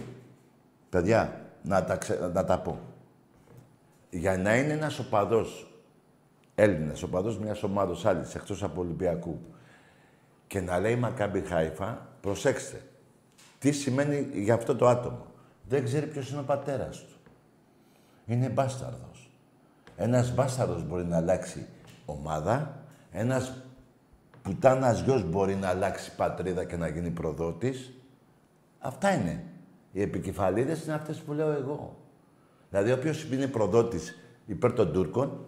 παιδιά, να τα, ξε- να τα πω. Για να είναι ένας οπαδός, Έλληνας οπαδός μιας ομάδος άλλης, εκτός από Ολυμπιακού, και να λέει Μακάμπι Χάιφα, προσέξτε. Τι σημαίνει για αυτό το άτομο. Δεν ξέρει ποιος είναι ο πατέρας του. Είναι μπάσταρδος. Ένας μπάσταρδος μπορεί να αλλάξει ομάδα, ένας πουτάνας γιος μπορεί να αλλάξει πατρίδα και να γίνει προδότης. Αυτά είναι. Οι επικεφαλίδες είναι αυτές που λέω εγώ. Δηλαδή, όποιος είναι προδότης υπέρ των Τούρκων,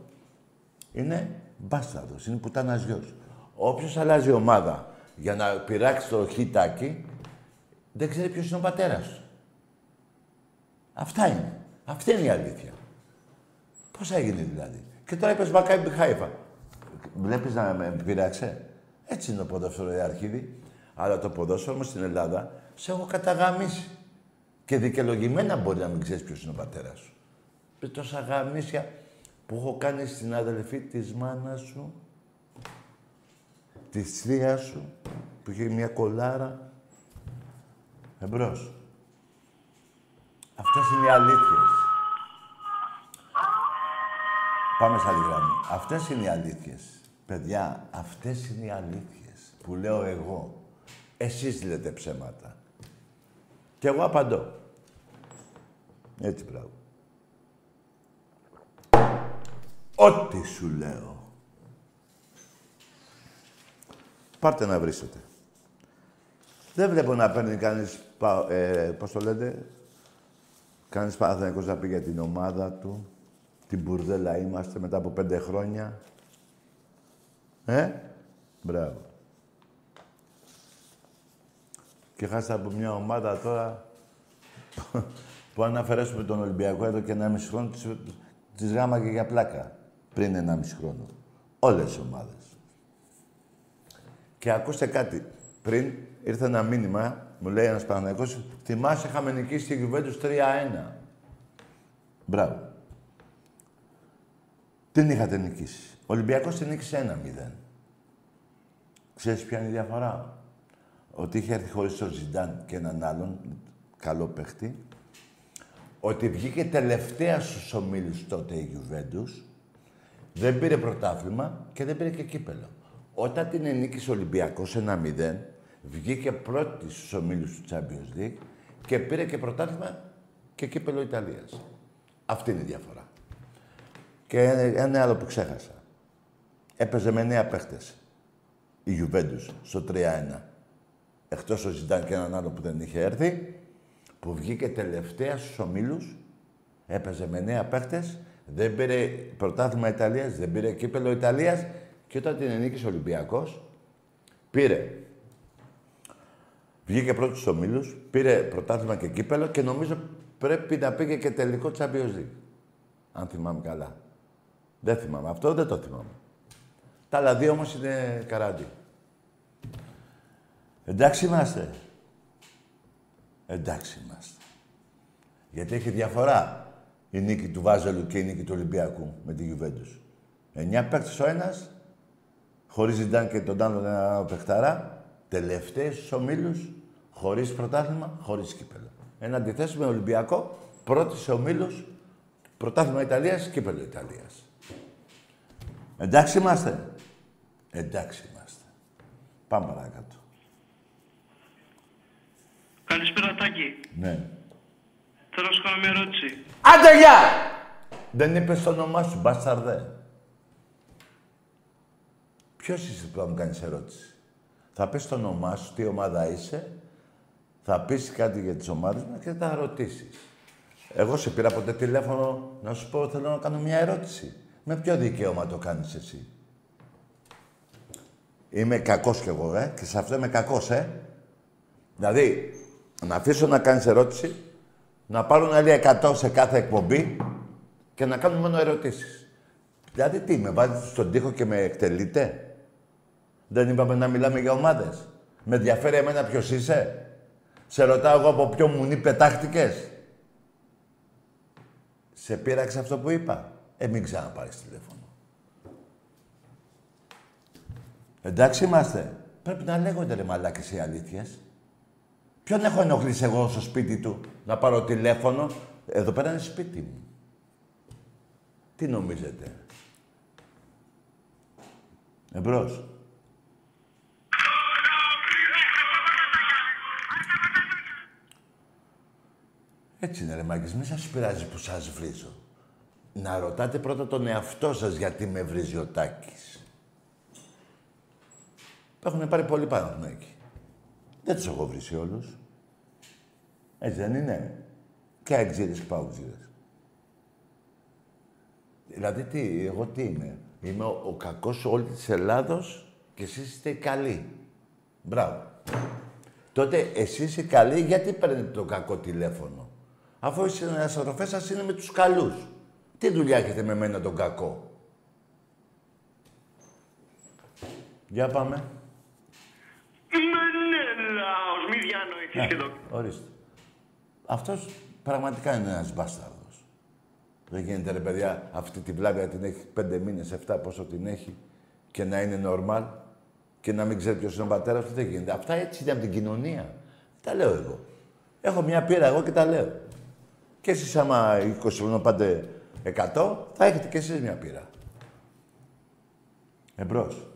είναι μπάσταρδος, είναι πουτάνας γιος. Όποιος αλλάζει ομάδα για να πειράξει το χιτάκι, δεν ξέρει ποιος είναι ο πατέρας του. Αυτά είναι. Αυτή είναι η αλήθεια. Πώς έγινε δηλαδή. Και τώρα είπες Μακάμπι Χάιφα. Βλέπεις να με πειράξε; Έτσι είναι ο ποδοσφαιρό η Αρχίδη. Αλλά το ποδόσφαιρο μου στην Ελλάδα σε έχω καταγαμίσει. Και δικαιολογημένα μπορεί να μην ξέρεις ποιος είναι ο πατέρας σου. Με τόσα γαμίσια που έχω κάνει στην αδελφή της μάνας σου, της θεία σου, που είχε μια κολάρα. Εμπρός. Αυτές είναι οι αλήθειες. Πάμε σε άλλη γραμμή. Αυτές είναι οι αλήθειες. Παιδιά, αυτές είναι οι αλήθειες που λέω εγώ. Εσείς λέτε ψέματα. Και εγώ απαντώ. Έτσι πράγμα. Ό,τι σου λέω. Πάρτε να βρίσετε. Δεν βλέπω να παίρνει κανείς, ε, πώς το λέτε, κανείς Παναθηναϊκός να πει για την ομάδα του. Την μπουρδέλα είμαστε μετά από πέντε χρόνια. Ε, μπράβο. Και χάσατε από μια ομάδα τώρα που αν αφαιρέσουμε τον Ολυμπιακό εδώ και ένα μισή χρόνο, τις, γάμα και για πλάκα πριν ένα μισή χρόνο. Όλες οι ομάδες. Και ακούστε κάτι. Πριν ήρθε ένα μήνυμα, μου λέει ένας Παναγικός, θυμάσαι είχαμε νικήσει τη Γιουβέντους 3-1. Μπράβο. Την είχατε νικήσει. Ο Ολυμπιακός την νίκησε 1-0. Ξέρεις ποια είναι η διαφορά; Ότι είχε έρθει χωρίς τον Ζιντάν και έναν άλλον καλό παίχτη. Ότι βγήκε τελευταία στους ομίλους τότε η Γιουβέντους. Δεν πήρε πρωτάθλημα και δεν πήρε και κύπελο. Όταν την ενίκησε ο Ολυμπιακός 1-0, βγήκε πρώτης στους ομίλους του Champions League και πήρε και πρωτάθλημα και κύπελο Ιταλίας. Αυτή είναι η διαφορά. Και ένα άλλο που ξέχασα. Έπαιζε με νέα παίχτες. Η Juventus στο 3-1. Εκτός ο Ζιντάν και έναν άλλο που δεν είχε έρθει, που βγήκε τελευταία στους ομίλους, έπαιζε με νέα παίχτες, δεν πήρε πρωτάθλημα Ιταλίας, δεν πήρε κύπελο Ιταλίας και όταν την ενίκησε ο Ολυμπιακός, πήρε Βγήκε πρώτος στους ομίλους, πήρε πρωτάθλημα και κύπελο και νομίζω πρέπει να πήγε και τελικό Champions League. Αν θυμάμαι καλά. Δεν θυμάμαι. Αυτό δεν το θυμάμαι. Τα άλλα δύο όμως είναι καράντι. Εντάξει είμαστε. Εντάξει είμαστε. Γιατί έχει διαφορά η νίκη του Βάζελου και η νίκη του Ολυμπιακού με τη Γιουβέντους. Εννιά παίκτες ο ένας, χωρίς Ζιντάν και τον άλλο ένα παιχταρά, τελευταίοι στους ομίλους, χωρίς πρωτάθλημα, χωρίς κύπελο. Ένα αντιθέσιο με Ολυμπιακό, πρώτη σε ομίλους, πρωτάθλημα Ιταλίας, κύπελο Ιταλίας. Εντάξει είμαστε. Εντάξει είμαστε. Πάμε παρακάτω. Καλησπέρα Τάκη. Ναι. Θέλω να σου κάνω μια ερώτηση. Άντε, γεια! Δεν είπες το όνομά σου, μπασταρδέ. Ποιος είσαι που θα μου κάνεις ερώτηση; Θα πεις το όνομά σου, τι ομάδα είσαι, θα πεις κάτι για τις ομάδες μας και θα ρωτήσεις. Εγώ σε πήρα ποτέ τηλέφωνο να σου πω θέλω να κάνω μια ερώτηση. Με ποιο δικαίωμα το κάνεις εσύ; Είμαι κακός κι εγώ, ε, και σε αυτό είμαι κακός, ε. Δηλαδή, να αφήσω να κάνεις ερώτηση, να πάρουν άλλοι 100 σε κάθε εκπομπή και να κάνουν μόνο ερωτήσεις. Δηλαδή, τι, με βάζετε στον τοίχο και με εκτελείτε; Δεν είπαμε να μιλάμε για ομάδες. Με ενδιαφέρει εμένα ποιος είσαι; Σε ρωτάω εγώ από ποιο μουνί πετάχτηκες; Σε πείραξε αυτό που είπα. Ε, μην ξαναπάρεις τηλέφωνο. Εντάξει είμαστε. Πρέπει να λέγονται ρε μαλάκες οι αλήθειες. Ποιον έχω ενοχλήσει εγώ στο σπίτι του να πάρω τηλέφωνο; Εδώ πέρα είναι σπίτι μου. Τι νομίζετε; Εμπρός. Έτσι είναι ρε μάγκες, μην σας πειράζει που σας βρίζω. Να ρωτάτε πρώτα τον εαυτό σας γιατί με βρίζει ο Τάκης. Έχουν πάρει πολύ πάνω εκεί. Δεν τους έχω βρει όλους. Έτσι δεν είναι. Και αεξίδες και παουτζίδες. Δηλαδή τι, εγώ τι είμαι. Είμαι ο, ο κακός όλη της Ελλάδος και εσείς είστε οι καλοί. Μπράβο. Τότε εσείς οι καλοί γιατί παίρνετε το κακό τηλέφωνο; Αφού οι συναστροφές σας είναι με τους καλούς. Τι δουλειά έχετε με μένα τον κακό; Για πάμε. Μενέλαος, μη διανοηθείς και το... Ορίστε. Αυτός πραγματικά είναι ένας μπάσταρδος. Δεν γίνεται ρε παιδιά αυτή τη βλάβια την έχει πέντε μήνες, εφτά πόσο την έχει και να είναι normal και να μην ξέρει ποιος είναι ο πατέρας του. Δεν γίνεται. Αυτά έτσι είναι από την κοινωνία. Τα λέω εγώ. Έχω μια πείρα εγώ και τα λέω. Και εσείς άμα 20 χρονών πάτε 100, θα έχετε και εσείς μια πείρα. Εμπρός.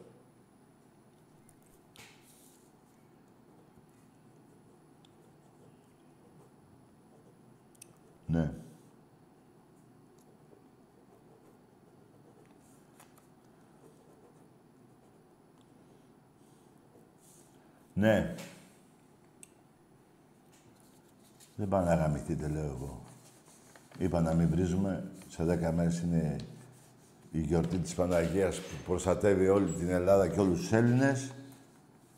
Ναι. Ναι. Δεν πάνε να γαμηθείτε, λέω εγώ. Είπα να μην βρίζουμε. Σε δέκα μέρες είναι η γιορτή της Παναγίας που προστατεύει όλη την Ελλάδα και όλους τους Έλληνες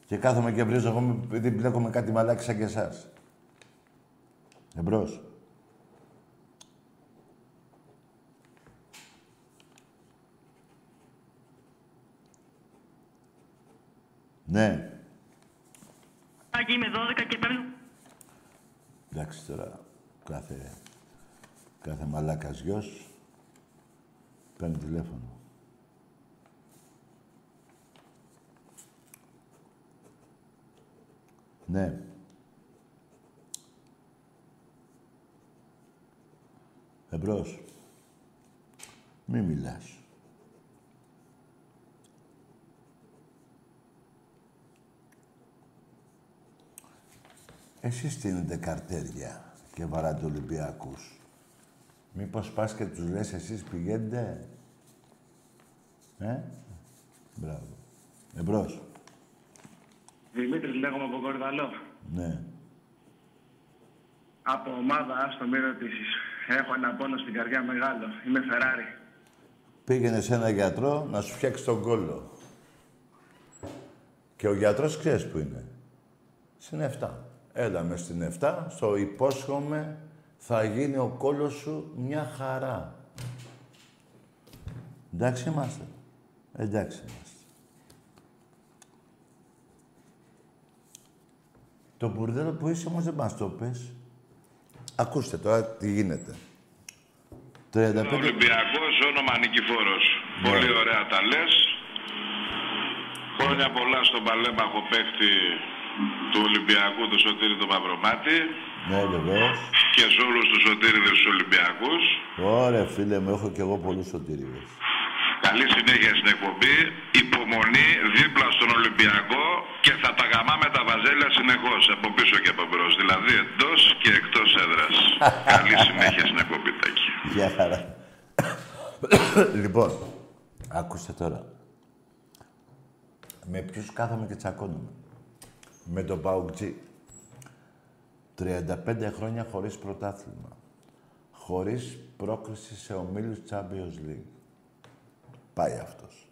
και κάθομαι και βρίζω εγώ επειδή μπλέκομαι κάτι μαλάκι σαν και εσάς. Εμπρός. Ναι. Άκη, είμαι 12 και παίρνω. Εντάξει τώρα, κάθε, κάθε μαλάκας γιος παίρνει τηλέφωνο. Ναι. Εμπρός. Μη μιλάς. Εσείς στείνετε καρτέρια και βαράτε Ολυμπιακούς. Μήπως πας και τους λες εσείς πηγαίνετε; Ε, μπράβο. Εμπρός. Δημήτρης λέγομαι από Κορδαλό. Ναι. Από ομάδα, άστο μη ρωτήσεις. Έχω ένα πόνο στην καρδιά μεγάλο. Είμαι Φεράρι. Πήγαινε σε ένα γιατρό να σου φτιάξει τον κόλλο. Και ο γιατρός ξέρεις που είναι. Στην 7. Έλα μες στην 7, στο υπόσχομαι θα γίνει ο κόλλος σου μια χαρά. Εντάξει είμαστε. Εντάξει είμαστε. Το μπουρδέλο που είσαι όμως δεν μας το πες. Ακούστε τώρα τι γίνεται. 35... Ολυμπιακός, όνομα Νικηφόρος. Πολύ ωραία τα λες. Χρόνια πολλά στον παλέμαχο παίχτη του Ολυμπιακού, του Σωτήρη του Μαυρομάτη Ναι, βεβαίως. και σε όλους τους Σωτήριδες τους Ολυμπιακούς. Ωραία, φίλε μου, έχω κι εγώ πολλούς σωτήριδες. Καλή συνέχεια στην εκπομπή. Υπομονή δίπλα στον Ολυμπιακό και θα τα γαμάμε τα βαζέλια συνεχώς από πίσω και από μπρος. Δηλαδή εντός και εκτός έδρας. Καλή συνέχεια στην εκπομπή, Τάκη. Γεια χαρά. λοιπόν, άκουστε τώρα. Με ποιους κάθομαι και τσακώνομαι. Με τον Παουκτζή. 35 χρόνια χωρίς πρωτάθλημα. Χωρίς πρόκριση σε ομίλους Champions League. Πάει αυτός.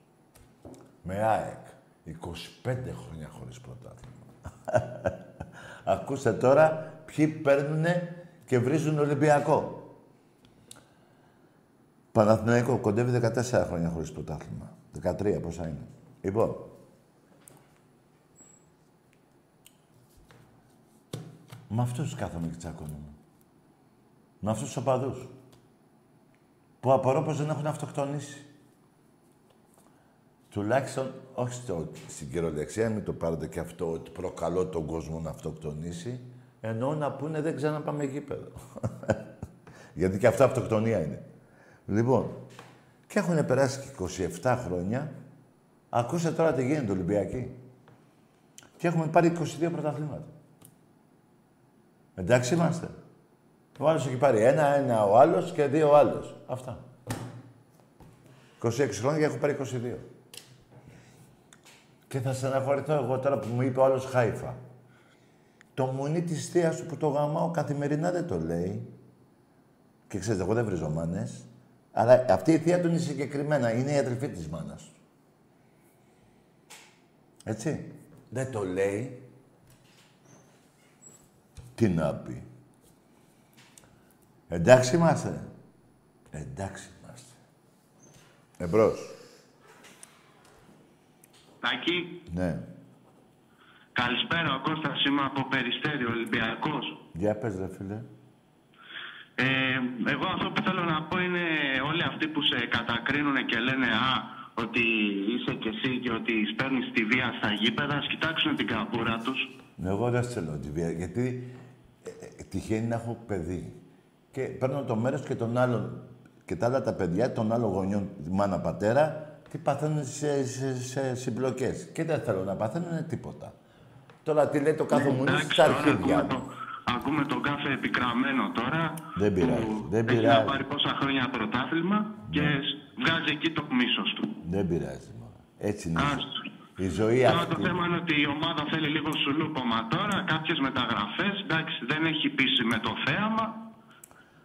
Με ΑΕΚ. 25 χρόνια χωρίς πρωτάθλημα. Ακούστε τώρα ποιοι παίρνουνε και βρίζουν Ολυμπιακό. Παναθηναϊκό κοντεύει 14 χρόνια χωρίς πρωτάθλημα. 13 πόσα είναι. Λοιπόν, με αυτούς κάθομαι και τσακώνομαι. Με αυτούς τους οπαδούς. Που απορώ πως δεν έχουν αυτοκτονήσει. Τουλάχιστον, όχι στο, στην κυριολεξία, μην το πάρετε και αυτό ότι προκαλώ τον κόσμο να αυτοκτονήσει. Εννοώ να πούνε δεν ξαναπάμε γήπεδο. Γιατί και αυτό αυτοκτονία είναι. Λοιπόν, και έχουν περάσει και 27 χρόνια. Ακούστε τώρα τι γίνεται Ολυμπιακή. Και έχουμε πάρει 22 πρωταθλήματα. Εντάξει είμαστε. Ο άλλος έχει πάρει ένα, ένα ο άλλος και δύο ο άλλος. Αυτά. 26 χρόνια και έχω πάρει 22. Και θα στεναχωρηθώ εγώ τώρα που μου είπε ο άλλος Χάιφα. Το μουνί της θείας του που το γαμάω καθημερινά δεν το λέει. Και ξέρετε, εγώ δεν βρίζω μάνες. Αλλά αυτή η θεία του είναι συγκεκριμένα. Είναι η αδερφή της μάνας του. Έτσι. Δεν το λέει. Τι να πει. Εντάξει είμαστε. Εντάξει είμαστε. Εμπρός. Τάκη, Ναι. Καλησπέρα, ο Κώστας είμαι από Περιστέρι, Ολυμπιακός. Για πες, ρε φίλε. Ε, εγώ αυτό που θέλω να πω είναι όλοι αυτοί που σε κατακρίνουν και λένε «Α, ότι είσαι κι εσύ και ότι σπέρνεις τη βία στα γήπεδα, ας κοιτάξουν την καμπούρα τους. Εγώ δεν θέλω τη βία, γιατί ε, ε, τυχαίνει να έχω παιδί. Και παίρνω το μέρος και των άλλων, και τα άλλα τα παιδιά των άλλων γονιών, τη μάνα πατέρα, τι παθαίνουν σε, σε, σε συμπλοκές. Και δεν θέλω να παθαίνουν τίποτα. Τώρα τι λέει το κάθε μου Εντάξει, στα τώρα αρχίδια. ακούμε, το, ακούμε τον κάθε επικραμμένο τώρα. Δεν πειράζει, που δεν Έχει πειράζει. να πάρει πόσα χρόνια πρωτάθλημα και βγάζει εκεί το μίσος του. Δεν πειράζει. μωρέ. Έτσι είναι. Άστο. Η ζωή Τώρα αυτή. το θέμα είναι ότι η ομάδα θέλει λίγο σουλούπωμα τώρα, κάποιες μεταγραφές, εντάξει, δεν έχει πείσει με το θέαμα.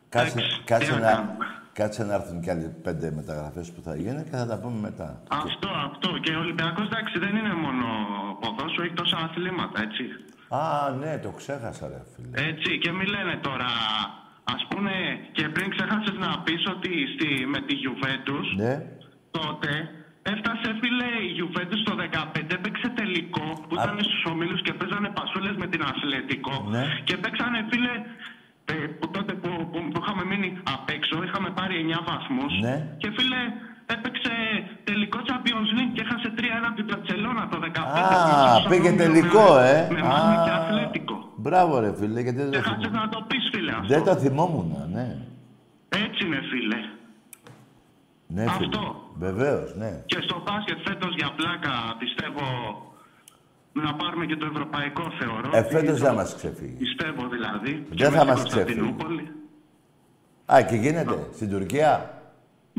Κάτσε, Εντάξει, κάτσε, τι να να, κάνουμε. κάτσε να έρθουν κι άλλοι πέντε μεταγραφές που θα γίνουν και θα τα πούμε μετά. Αυτό, αυτό. Και ο Ολυμπιακός, εντάξει, δεν είναι μόνο ποδόσφαιρο, έχει τόσα αθλήματα, έτσι. Α, ναι, το ξέχασα, ρε φίλε. Έτσι, και μη λένε τώρα, ας πούμε, και πριν ξέχασες να πεις ότι στη, με τη Juventus, Ναι, τότε έφτασε, φίλε, η Juventus το 15, έπαιξε τελικό που Α. ήταν στους ομίλους και παίζανε πασούλες με την Αθλητικό. Ναι. Και παίξανε, φίλε, ε, που τότε που, που, που είχαμε μείνει απ' έξω, είχαμε πάρει 9 βαθμούς. Ναι. Και φίλε, έπαιξε τελικό Champions League και έχασε 3-1 από την Barcelona το 15. Α, μέσα στους πήγε ομίλους τελικό, με, ε. Με Α, Μάνη και Αθλέτικο. Μπράβο, ρε φίλε, γιατί δεν Και το χάτσε θυμόμουν. να το πεις, φίλε, αυτό. Δεν το θυμόμουν, ναι. Έτσι είναι, φίλε. Ναι, φίλε. Αυτό. Βεβαίως, ναι. Και στο μπάσκετ φέτος για πλάκα πιστεύω να πάρουμε και το ευρωπαϊκό θεωρώ. Ε, φέτος Το- δεν μας ξεφύγει. Πιστεύω δηλαδή. Δεν Και θα με την μας ξεφύγει. Κωνσταντινούπολη. Α, και γίνεται, στην Τουρκία;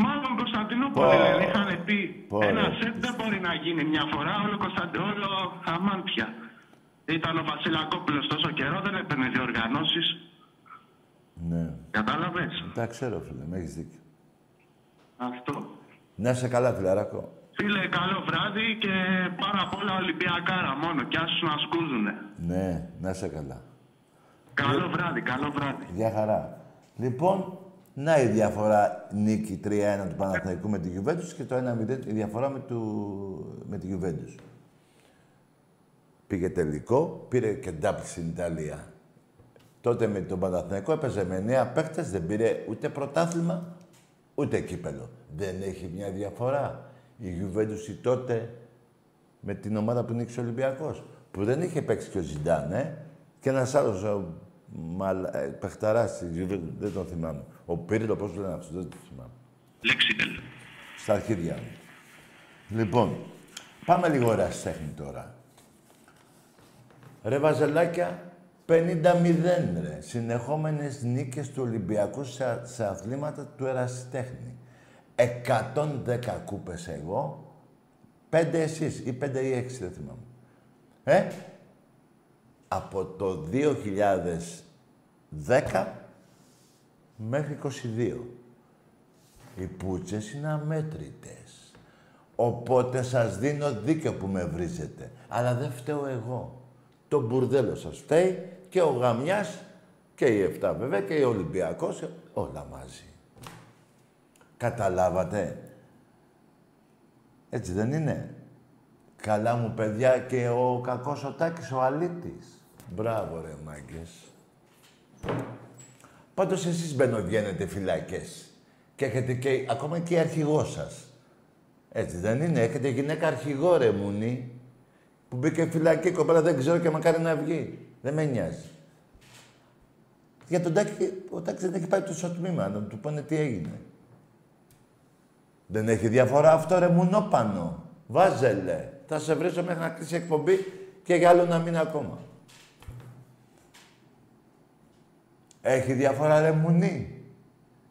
Μάλλον Κωνσταντινούπολη Πω. λένε, είχαν πει. Πω, Ένα ρε. σετ δεν μπορεί να γίνει μια φορά, όλο Κωνσταντινούπολο αμάντια. Ήταν ο Βασιλακόπουλος τόσο καιρό, δεν έπαιρνε διοργανώσεις. Ναι. Κατάλαβες; Τα ξέρω, φίλε, με έχεις δίκιο. Αυτό. Να είσαι καλά, φιλαράκο. Φίλε, καλό βράδυ και πάρα πολλά Ολυμπιακάρα μόνο. Κι άσους να σκούζουνε. Ναι, να είσαι καλά. Καλό βράδυ, καλό βράδυ. Γεια χαρά. Λοιπόν, να η διαφορά νίκη 3-1 του Παναθηναϊκού με τη Juventus και το 1-0 η διαφορά με, του... με τη Juventus. Πήγε τελικό, πήρε και ντάπλ στην Ιταλία. Τότε με τον Παναθηναϊκό έπαιζε με νέα παίχτες, δεν πήρε ούτε πρωτάθλημα, ούτε κύπελο. Δεν έχει μια διαφορά. Η Juventus η τότε με την ομάδα που νίκησε ο Ολυμπιακός, που δεν είχε παίξει και ο Ζιντάν, ε. Και ένας άλλος ο μαλα... ε, παιχταράς στη Juventus, δεν τον θυμάμαι. Ο Πύρλο, πώς το λένε αυτό, δεν τον θυμάμαι. Λέξιτελ. Στα αρχίδια μου. Λοιπόν, πάμε λίγο ερασιτέχνη τώρα. Ρε Βαζελάκια, 50-0 ρε. Συνεχόμενες νίκες του Ολυμπιακού σε, σε αθλήματα του ερασιτέχνη. 110 κούπες εγώ, 5 εσείς ή 5 ή 6 δεν θυμάμαι. Ε, από το 2010 μέχρι 22. Οι πούτσες είναι αμέτρητες. Οπότε σας δίνω δίκιο που με βρίζετε. Αλλά δεν φταίω εγώ. Το μπουρδέλο σας φταίει και ο Γαμιάς και η Εφτά βέβαια και ο Ολυμπιακός. Όλα μαζί. Καταλάβατε; Έτσι δεν είναι; Καλά μου παιδιά και ο κακός ο Τάκης ο Αλήτης. Μπράβο ρε μάγκες. Πάντως εσείς μπαινοβγαίνετε φυλακές. Και έχετε και, ακόμα και αρχηγό σας. Έτσι δεν είναι; Έχετε γυναίκα αρχηγό ρε μουνή. Που μπήκε φυλακή η κοπέλα δεν ξέρω και μακάρι να βγει. Δεν με νοιάζει. Για τον Τάκη, ο Τάκης δεν έχει πάει το τμήμα να του πούνε τι έγινε. Δεν έχει διαφορά αυτό ρε μουνόπανο. Βάζελε. Θα σε βρίσω μέχρι να κλείσει η εκπομπή και για άλλο να μείνει ακόμα. Έχει διαφορά ρε μουνί.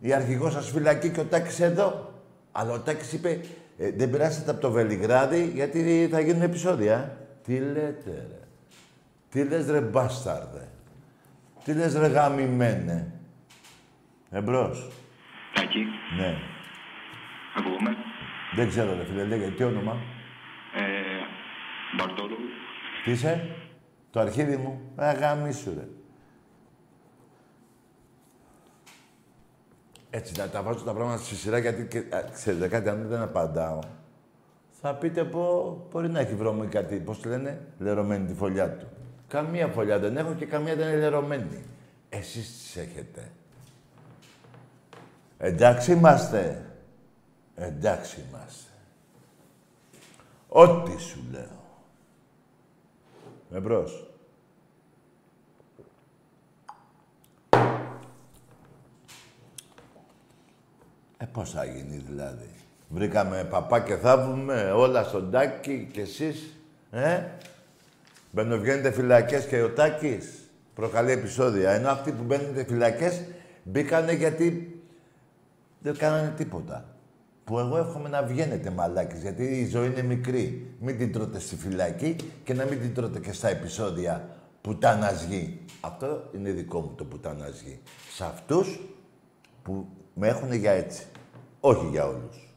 Η αρχηγός σας φυλακή και ο Τάκης εδώ. Αλλά ο Τάκης είπε, «Ε, δεν περάσετε από το Βελιγράδι γιατί θα γίνουν επεισόδια. Τι λέτε ρε. Τι λες ρε μπάσταρδε. Τι λες ρε γαμημένε. Εμπρός. Τάκη, Ναι. ακούμε. Δεν ξέρω ρε φίλε, λέγε τι όνομα. Ε, Μπαρτόλου. Τι είσαι; Το αρχίδι μου. Ε, γαμίσου ρε. Έτσι, να τα βάζω τα πράγματα στη σειρά γιατί, και, α, ξέρετε κάτι, αν δεν απαντάω, θα πείτε πω μπορεί να έχει βρώμη κάτι, πώς τη λένε, λερωμένη τη φωλιά του. Καμία φωλιά δεν έχω και καμία δεν είναι λερωμένη. Εσείς τις έχετε. Εντάξει είμαστε. Εντάξει είμαστε. Ό,τι σου λέω. Εμπρός. Ε, πώς θα γίνει δηλαδή. Βρήκαμε παπά και θαύουμε όλα στον Τάκη και εσείς. Ε; Μπαίνουν φυλακές και ο Τάκης. Προκαλεί επεισόδια. Ενώ αυτοί που μπαίνουν φυλακές μπήκανε γιατί δεν κάνανε τίποτα. Που εγώ εύχομαι να βγαίνετε μαλάκες, γιατί η ζωή είναι μικρή. Μην την τρώτε στη φυλακή και να μην την τρώτε και στα επεισόδια πουτάνας γη. Αυτό είναι δικό μου το πουτάνας γη. Σε αυτούς που με έχουν για έτσι. Όχι για όλους.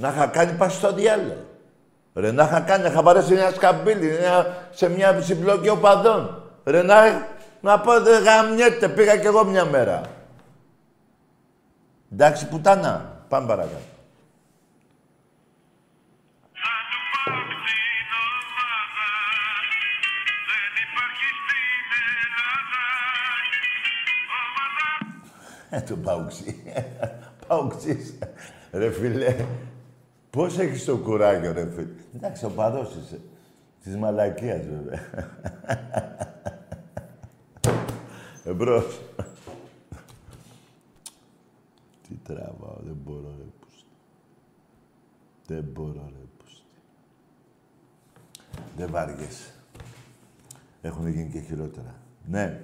Να είχα κάνει πάση στο διάλογο. Ρε, να είχα κάνει, να είχα παρέσει μια σκαμπίλη σε μια συμπλοκή οπαδών. Ρε, να, να πω, δεν γαμιέται, πήγα κι εγώ μια μέρα. Εντάξει, πουτάνα. Πάμε παρακάτω. Ε, το παουξί. Παουξίς. Ρε φίλε, πώς έχεις το κουράγιο, ρε φίλε; Εντάξει, ο παδός είσαι. Της μαλακίας, βέβαια. Εμπρός. Τι τραβάω, δεν μπορώ, ρε πούστη. Δεν μπορώ, ρε πούστη. Δεν βάργεσαι. Έχουν γίνει και χειρότερα. Ναι.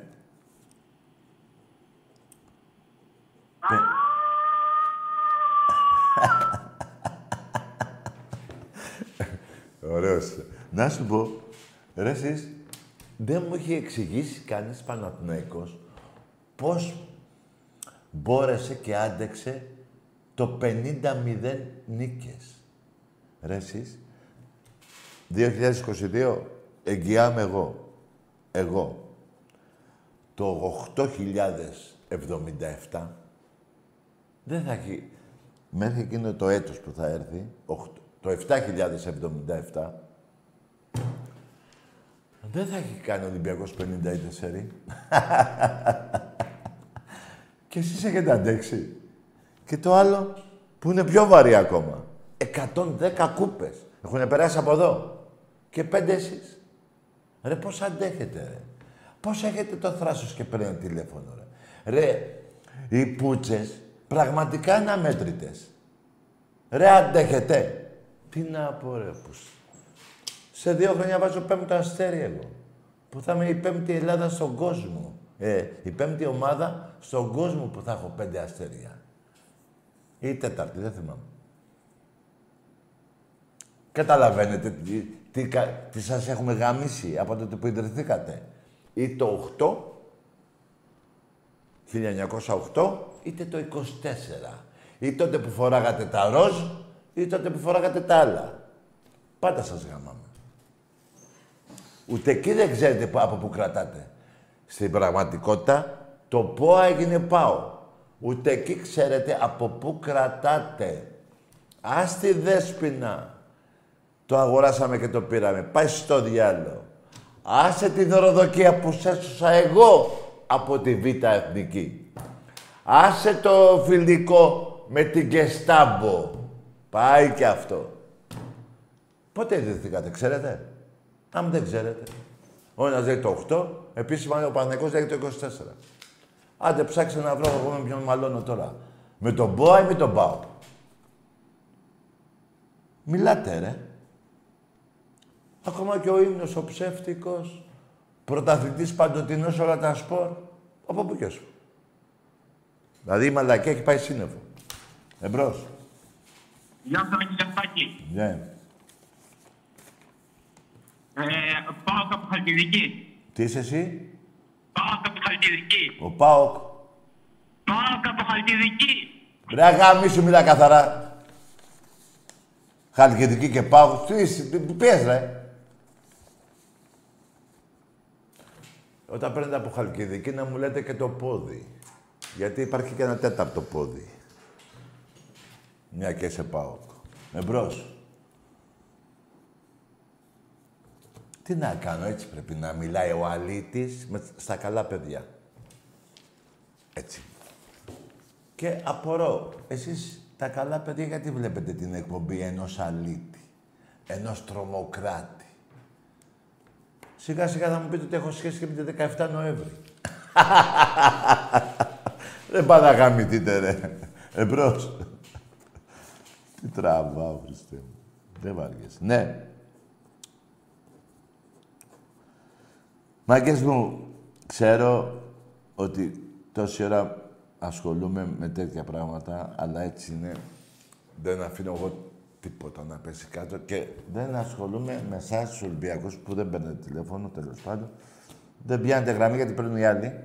Ωραίος. Να σου πω, ρε εσείς, δεν μου έχει εξηγήσει κανείς Παναθηναϊκός πώς μπόρεσε και άντεξε το 50-0 νίκες. Ρε εσείς, 2022 εγγυάμαι εγώ. Εγώ. Το 8.077 δεν θα έχει... Μέχρι εκείνο το έτος που θα έρθει, το 7.077, δεν θα έχει κάνει ο Ολυμπιακός 50 ή 4. και εσείς έχετε αντέξει. Και το άλλο που είναι πιο βαρύ ακόμα. 110 κούπες. Έχουν περάσει από εδώ. Και πέντε εσείς. Ρε, πώς αντέχετε, ρε. Πώς έχετε το θράσος και παίρνει τηλέφωνο, ρε. Ρε, οι πούτσες πραγματικά είναι αμέτρητες. Ρε, αντέχετε. Τι να πω, ρε, πούς. Σε δύο χρόνια βάζω πέμπτο αστέρι εγώ. Που θα είμαι η πέμπτη Ελλάδα στον κόσμο. Ε, η πέμπτη ομάδα στον κόσμο που θα έχω πέντε αστέρια. Ή τέταρτη, δεν θυμάμαι. Καταλαβαίνετε τι, τι, τι σας έχουμε γαμίσει από τότε που ιδρυθήκατε. Ή το 8, 1908, είτε το 24. Ή τότε που φοράγατε τα ροζ, ή τότε που φοράγατε τα άλλα. Πάντα σας γαμάμε. Ούτε εκεί δεν ξέρετε από πού κρατάτε. Στην πραγματικότητα, το ΠΟΑ έγινε ΠΑΟ. Ούτε εκεί ξέρετε από πού κρατάτε. Ας τη δέσποινα. Το αγοράσαμε και το πήραμε. Πάει στο διάλογο. Άσε τη δωροδοκία που σέσωσα εγώ από τη Β' Εθνική. Άσε το φιλικό με την Κεστάμπο. Πάει και αυτό. Πότε ιδρυθήκατε, ξέρετε; Αν δεν ξέρετε. Ο ένας λέει το 8, επίσημα ο Παναγικός λέει το 24. Άντε ψάξτε να βρω εγώ με ποιον μαλώνω τώρα. Με τον Μπόα ή με τον Μπάο; Μιλάτε ρε. Ακόμα και ο ύμνος ο ψεύτικος, πρωταθλητής παντοτινός όλα τα σπορ. Από πού και σου. Δηλαδή η μαλακία έχει πάει σύννεφο. Εμπρός. Γεια σας, κύριε Ναι. Ε, πάω από Χαλκιδική. Τι είσαι εσύ; Πάω από Χαλκιδική. Ο Πάοκ. Πάω από Χαλκιδική. Ρε αγάμι σου μιλά καθαρά. Χαλκιδική και Πάοκ. Τι είσαι, πες ρε. Όταν παίρνετε από Χαλκιδική να μου λέτε και το πόδι. Γιατί υπάρχει και ένα τέταρτο πόδι. Μια και σε πάω. Εμπρός. Τι να κάνω, έτσι πρέπει να μιλάει ο αλήτης με, στα καλά παιδιά. Έτσι. Και απορώ, εσείς τα καλά παιδιά γιατί βλέπετε την εκπομπή ενός αλήτη, ενός τρομοκράτη; Σιγά σιγά θα μου πείτε ότι έχω σχέση και με την 17 Νοέμβρη. Δεν πάω να γαμηθείτε ρε. Εμπρός. Τι τραβάω, Χριστέ μου. Δεν βαριέσαι. Ναι. Μάγκες μου, ξέρω ότι τόση ώρα ασχολούμαι με τέτοια πράγματα, αλλά έτσι είναι. Δεν αφήνω εγώ τίποτα να πέσει κάτω και δεν ασχολούμαι με εσάς τους Ολυμπιακούς που δεν παίρνετε τηλέφωνο τέλος πάντων. Δεν πιάνετε γραμμή γιατί παίρνουν οι άλλοι.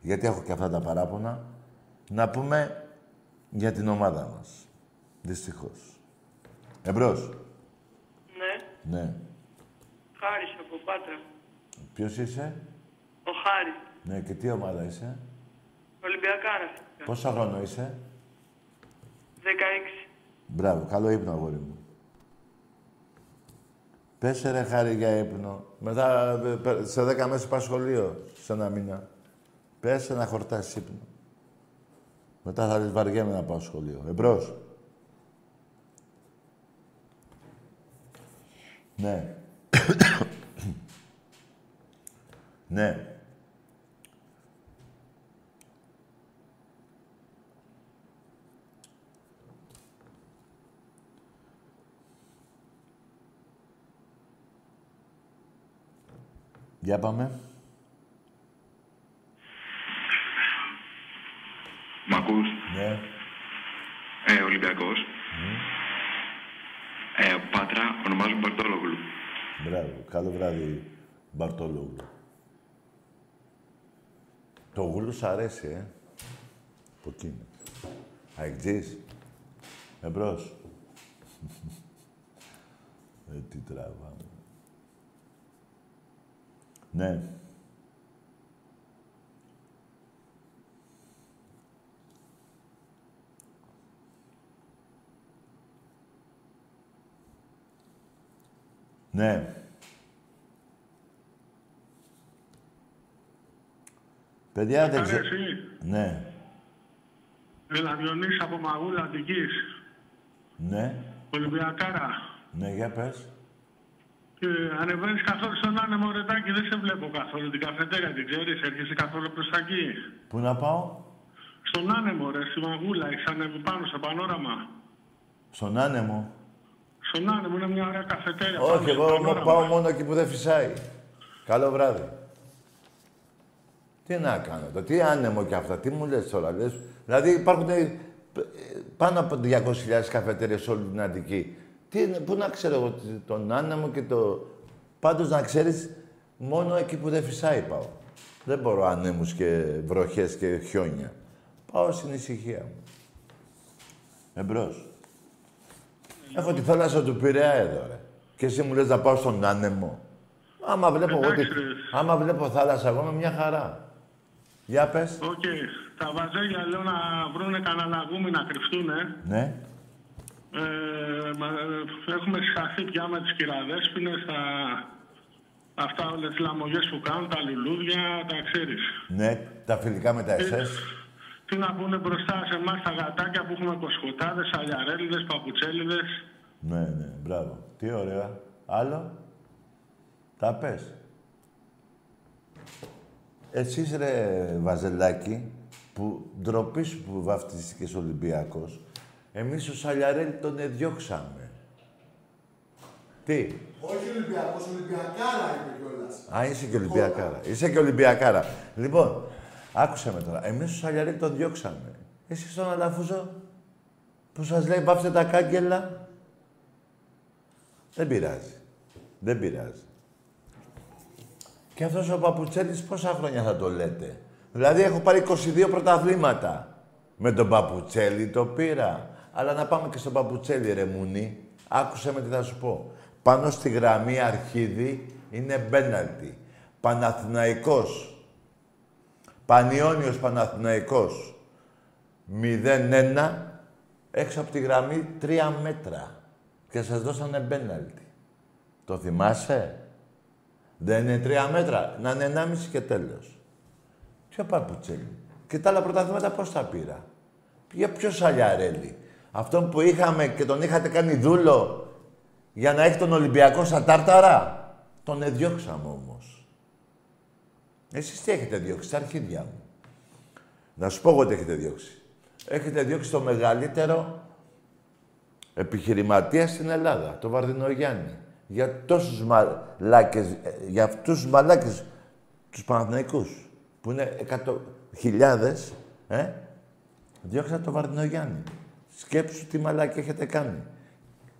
Γιατί έχω και αυτά τα παράπονα. Να πούμε για την ομάδα μας. Δυστυχώς. Εμπρός. Ναι, Ναι. Χάρης από Πάτρα. Ποιος είσαι; Ο Χάρης. Ναι, και τι ομάδα είσαι; Ολυμπιακάρα. Πόσα χρόνο είσαι; 16. Μπράβο, καλό ύπνο, αγόρι μου. Πες ρε χάρη για ύπνο. Μετά ε, πε- σε δέκα μέρες πας σχολείο, σε ένα μήνα. Πες να χορτάσεις ύπνο. Μετά θα λες βαριέμαι να πάω σχολείο. Εμπρός. Ναι. ναι. Για πάμε. Μ' ακούς? Ναι. Ε, Ολυμπιακός. Ε, Πάτρα, ονομάζομαι Μπαρτόλογλου. Μπράβο. Καλό βράδυ, Μπαρτολόγλου. Το γούλου σ' αρέσει, ε. Από εκείνο. Αεκτζής. Εμπρός. ε, τι τραβάμε. Ναι. Ναι. Παιδιά, δεν ξέρω... Εσύ, Ναι. έλα Διονύση από Μαγούλα Αττικής, Ναι. Ολυμπιακάρα. Ναι, για πες. Και ανεβαίνεις καθόλου στον άνεμο ρετάκι, δεν σε βλέπω καθόλου την καφετέρια, την ξέρεις, έρχεσαι καθόλου προς τα εκεί. Πού να πάω; Στον άνεμο ρε, στη Μαγούλα, έχεις ανέβει πάνω στο πανόραμα. Στον άνεμο; Στον άνεμο είναι μια ωραία καφετέρια. πάνω Όχι, στο εγώ πανόραμα. πάω μόνο εκεί που δεν φυσάει. Καλό βράδυ. Τι να κάνω τώρα, τι άνεμο κι αυτά, τι μου λες τώρα, λες. Δηλαδή υπάρχουν ε, πάνω από 200.000 καφετέρειες σε όλη την Αττική. Τι, είναι- πού να ξέρω εγώ τι- τον άνεμο και το... Πάντως να ξέρεις, μόνο εκεί που δεν φυσάει πάω. Δεν μπορώ ανέμους και βροχές και χιόνια. Πάω στην ησυχία μου. Εμπρός. Έχω τη θάλασσα του Πειραιά εδώ, ρε. Και εσύ μου λες να πάω στον άνεμο. Άμα βλέπω, εγώ, τη- Εντάξει, ρε. άμα βλέπω θάλασσα, εγώ είμαι μια χαρά. Για πες. Οκ. Τα βαζέλια λέω να βρούνε κανένα λαγούμι να κρυφτούνε. Ναι. Ε, μα- ε, έχουμε συγχαθεί πια με τις κυραδές που είναι στα... Αυτά όλες τις λαμογές που κάνουν, τα λουλούδια, τα ξέρεις. Ναι, τα φιλικά με τα εσές. Τι να πούνε μπροστά σε εμάς τα γατάκια που έχουμε Κοσκωτάδες, Σαλιαρέληδες, Παπουτσέληδες. Ναι, ναι, μπράβο. Τι ωραία. Άλλο. Τα πες. Εσείς ρε Βαζελάκη, που ντροπής σου που βαφτιστήκες Ολυμπιακός, εμείς ο Σαλιαρέλη τον εδιώξαμε. Τι; Όχι Ολυμπιακός, Ολυμπιακάρα είπε κιόλας. Α, είσαι και Ολυμπιακάρα. Είσαι και Ολυμπιακάρα. Λοιπόν, άκουσε με τώρα. Εμείς ο Σαλιαρέλη τον διώξαμε. Εσύ στον Αλαφούζο που σας λέει βάφτε τα κάγκελα. Δεν πειράζει. Δεν πειράζει. Και αυτός ο Παπουτσέλης πόσα χρόνια θα το λέτε; Δηλαδή έχω πάρει 22 πρωταθλήματα. Με τον Παπουτσέλη το πήρα. Αλλά να πάμε και στον Παπουτσέλη ρε Μουνή. Άκουσε με τι θα σου πω. Πάνω στη γραμμή αρχίδι είναι μπέναλτι. Παναθηναϊκός. Πανιόνιος Παναθηναϊκός. 0-1. έξω από τη γραμμή τρία μέτρα και σας δώσανε πέναλτι. Το θυμάσαι; Δεν είναι τρία μέτρα. Να είναι ενάμιση και τέλος. Ποιο παπουτσέλι. Και τα άλλα πρωταθλήματα πώς τα πήρα; Για ποιο Σαλιαρέλη. Αυτόν που είχαμε και τον είχατε κάνει δούλο για να έχει τον Ολυμπιακό στα τάρταρα; Τον εδιώξαμε όμως. Εσείς τι έχετε διώξει, στα αρχίδια μου. Να σου πω εγώ τι έχετε διώξει. Έχετε διώξει το μεγαλύτερο επιχειρηματία στην Ελλάδα, το Βαρδινογιάννη. Για τόσους μαλάκες, ε, για αυτούς τους μαλάκες, τους Παναθηναϊκούς, που είναι εκατο... χιλιάδες, ε, διώξατε το Βαρδινογιάννη. Σκέψου τι μαλάκι έχετε κάνει.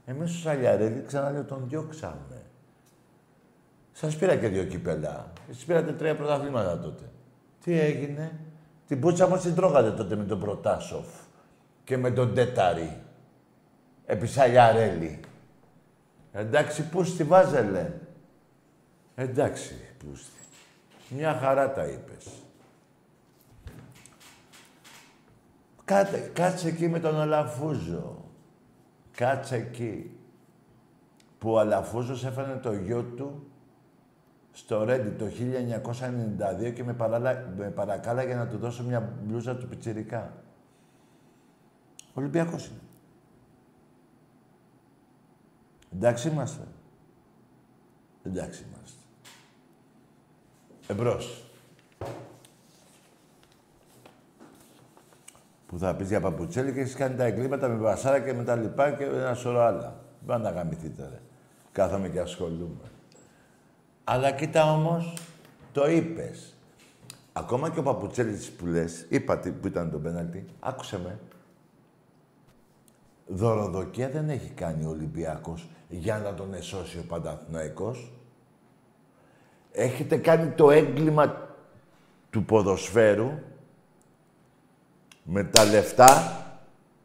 Εμείς στους Αλιαρέλη, ξαναλέω, τον διώξαμε. Σας πήρα και δύο κύπελα. Εσείς πήρατε τρία πρωταθλήματα τότε. Τι έγινε; Την πούτσα μας την τρώγατε τότε με τον Προτάσοφ και με τον Τέταρη. Επί Σαλιαρέλη. Εντάξει, πούστη βάζελε. Εντάξει, πούστη. Μια χαρά τα είπες. Κάτε, κάτσε εκεί με τον Αλαφούζο. Κάτσε εκεί. Που ο Αλαφούζος έφανε το γιο του στο Ρέντι το 1992 και με, παράλα, με παρακάλαγε να του δώσω μια μπλούζα του πιτσιρικά. Ολυμπιακός είναι. Εντάξει είμαστε. Εντάξει είμαστε. Εμπρός. Που θα πεις για παπουτσέλη και έχεις κάνει τα εγκλήματα με βασάρα και με τα λοιπά και ένα σωρό άλλα. Δεν να γαμηθείτε, ρε. Κάθομαι και ασχολούμαι. Αλλά κοίτα όμως, το είπες. Ακόμα και ο Παπουτσέλης που λες, είπα τι- που ήταν το πέναλτι, άκουσε με. Δωροδοκία δεν έχει κάνει ο Ολυμπιακός για να τον εσώσει ο Παναθηναϊκός. Έχετε κάνει το έγκλημα του ποδοσφαίρου με τα λεφτά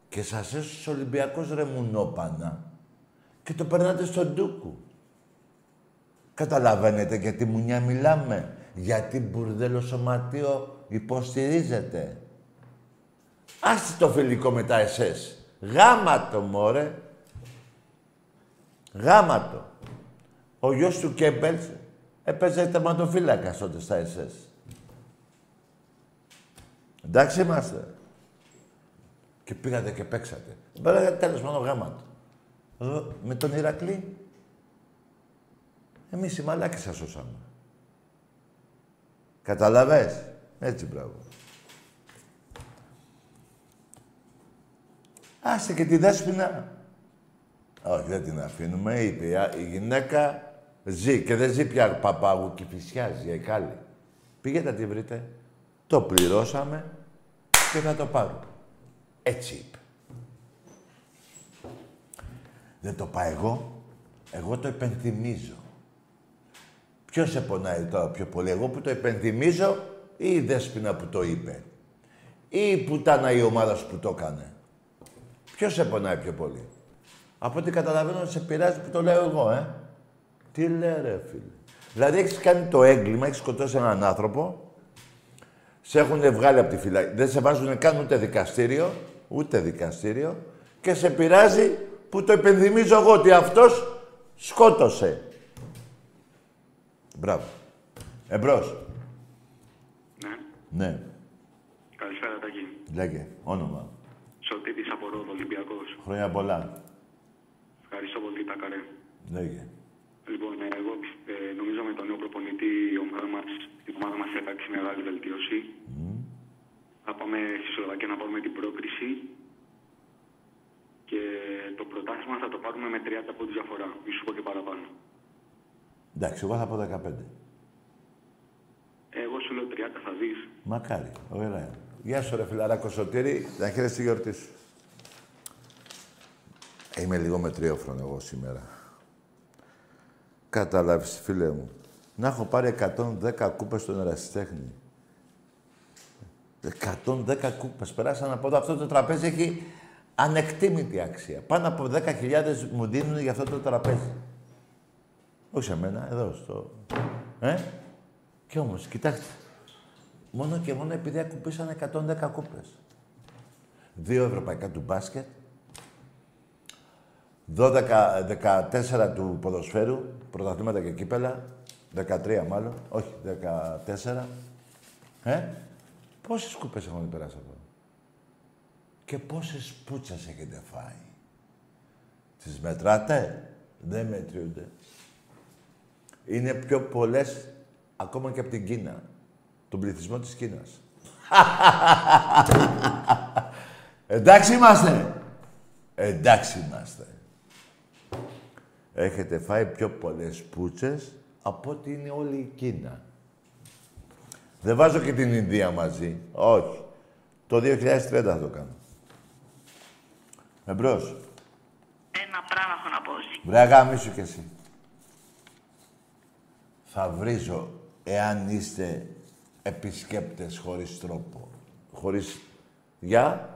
και σας έσωσε ο Ολυμπιακός ρε μουνόπανα και το περνάτε στον ντούκου. Καταλαβαίνετε γιατί μουνιά μιλάμε. Γιατί μπουρδέλο σωματείο υποστηρίζετε. Άσε το φιλικό με τα εσές. Γάματο, μωρέ. Γάματο. Ο γιος του Κέμπελς έπαιζε τερματοφύλακα τότε στα εσές. Εντάξει είμαστε. Και πήγατε και παίξατε. Μπέρα, τέλος μόνο γάματο. Εδώ, με τον Ηρακλή εμείς οι μαλάκες σας σώσαμε. Καταλαβες. Έτσι, μπράβο. Άσε και τη δέσποινα. Όχι, δεν την αφήνουμε. Είπε η α- η γυναίκα ζει και δεν ζει πια παπάγου και φυσιάζει, εκάλη. Πήγαινε να τη βρείτε. Το πληρώσαμε και θα το πάρουμε. Έτσι είπε. Δεν το πάω εγώ. Εγώ το υπενθυμίζω. Ποιος σε πονάει τώρα πιο πολύ, εγώ που το υπενθυμίζω ή η Δέσποινα που το είπε; Ή η πουτάνα η ομάδα σου που το έκανε; Ποιος σε πονάει πιο πολύ; Από ό,τι καταλαβαίνω σε πειράζει που το λέω εγώ, ε. Τι λέει ρε φίλε. Δηλαδή έχεις κάνει το έγκλημα, έχεις σκοτώσει έναν άνθρωπο, σε έχουν βγάλει από τη φυλακή. Δεν σε βάζουν καν ούτε δικαστήριο, ούτε δικαστήριο και σε πειράζει που το υπενθυμίζω εγώ ότι αυτός σκότωσε. Μπράβο. Εμπρός. Ναι. Ναι. Καλησπέρα, Τάκη. Λέγε. Όνομα. Σωτήτης από Ρόδο, Ολυμπιακός. Χρόνια πολλά. Ευχαριστώ πολύ, τα καρέ. Λέγε. Λοιπόν, ε, εγώ ε, νομίζω με τον νέο προπονητή η ομάδα μας, η ομάδα μας θα υπάρξει μεγάλη βελτίωση. Θα πάμε στη Σλοβακία να πάρουμε την πρόκριση και το πρωτάθλημα θα το πάρουμε με 30 πόντους διαφορά. Μη σου πω και παραπάνω. Εντάξει, εγώ θα πω 15. Εγώ σου λέω 30 θα δεις. Μακάρι. Ωραία. Γεια σου ρε φιλαράκο Σωτήρη. Να χαίρεσαι τη γιορτή σου. Είμαι λίγο μετριόφρονο εγώ σήμερα. Κατάλαβες, φίλε μου. Να έχω πάρει 110 κούπες στον ερασιτέχνη. 110 κούπες. Περάσαν από εδώ. Αυτό το τραπέζι έχει ανεκτήμητη αξία. Πάνω από 10.000 μου δίνουν για αυτό το τραπέζι. Όχι σε μένα, εδώ στο... Ε; Και όμως, κοιτάξτε. Μόνο και μόνο επειδή ακουμπήσανε 110 κούπες. Δύο ευρωπαϊκά του μπάσκετ, 12, 14 του ποδοσφαίρου, πρωταθλήματα και κύπελα. 13 μάλλον, όχι 14. Ε, πόσες κούπες έχουν περάσει εδώ; Και πόσες πούτσες έχετε φάει; Τις μετράτε, δεν μετριούνται. Είναι πιο πολλές ακόμα και από την Κίνα. Τον πληθυσμό της Κίνας. Εντάξει είμαστε. Εντάξει είμαστε. Έχετε φάει πιο πολλές πούτσες από ότι είναι όλη η Κίνα. Δεν βάζω και την Ινδία μαζί. Όχι. Το 2030 θα το κάνω. Εμπρός. Ένα πράγμα έχω να πω. Βρε αγάμισου κι εσύ. Θα βρίζω εάν είστε επισκέπτες χωρίς τρόπο. Χωρίς... Γεια,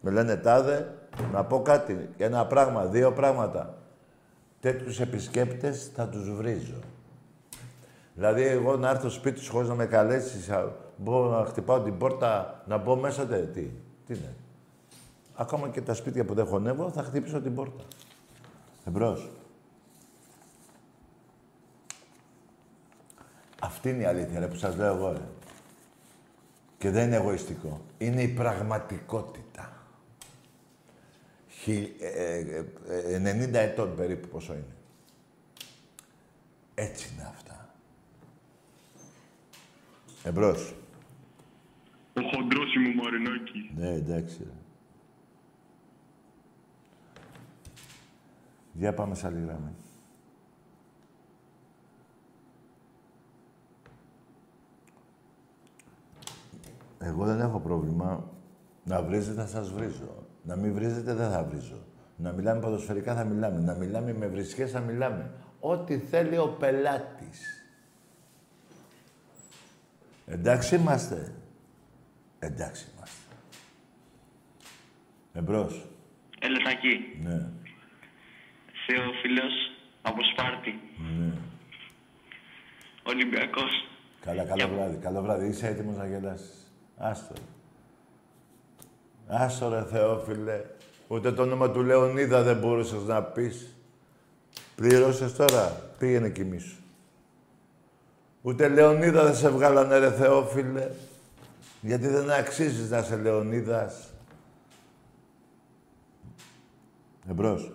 με λένε τάδε, να πω κάτι. Ένα πράγμα, δύο πράγματα. Τέτοιους επισκέπτες θα τους βρίζω. Δηλαδή, εγώ να έρθω σπίτι σου χωρίς να με καλέσεις, α, μπορώ να χτυπάω την πόρτα, να μπω μέσα, τε, τι, τι είναι. Ακόμα και τα σπίτια που δεν χωνεύω, θα χτυπήσω την πόρτα. Εμπρός. Αυτή είναι η αλήθεια, ρε, που σας λέω εγώ, ρε. Και δεν είναι εγωιστικό. Είναι η πραγματικότητα. Χι- ε, ε, ε, 90 ετών περίπου πόσο είναι. Έτσι είναι αυτά. Εμπρός. Ο χοντρός μου Μαρινάκη. Ναι, εντάξει. ρε. Για πάμε σε άλλη γραμμή. Εγώ δεν έχω πρόβλημα. Να βρίζετε θα σας βρίζω. Να μην βρίζετε δεν θα βρίζω. Να μιλάμε ποδοσφαιρικά θα μιλάμε. Να μιλάμε με βρισκές θα μιλάμε. Ό,τι θέλει ο πελάτης. Εντάξει είμαστε. Εντάξει είμαστε. Εμπρός. Ελετακή. Ναι. Θεόφιλος από Σπάρτη. Ναι. Ολυμπιακός. Καλά, καλό βράδυ. Καλό βράδυ. Είσαι έτοιμος να γελάσεις. Άστο. Άστο ρε Θεόφιλε. Ούτε το όνομα του Λεωνίδα δεν μπορούσες να πεις. Πλήρωσες τώρα. Πήγαινε κοιμήσου. Ούτε Λεωνίδα δεν σε βγάλανε ρε Θεόφιλε. Γιατί δεν αξίζεις να είσαι Λεωνίδας. Εμπρός.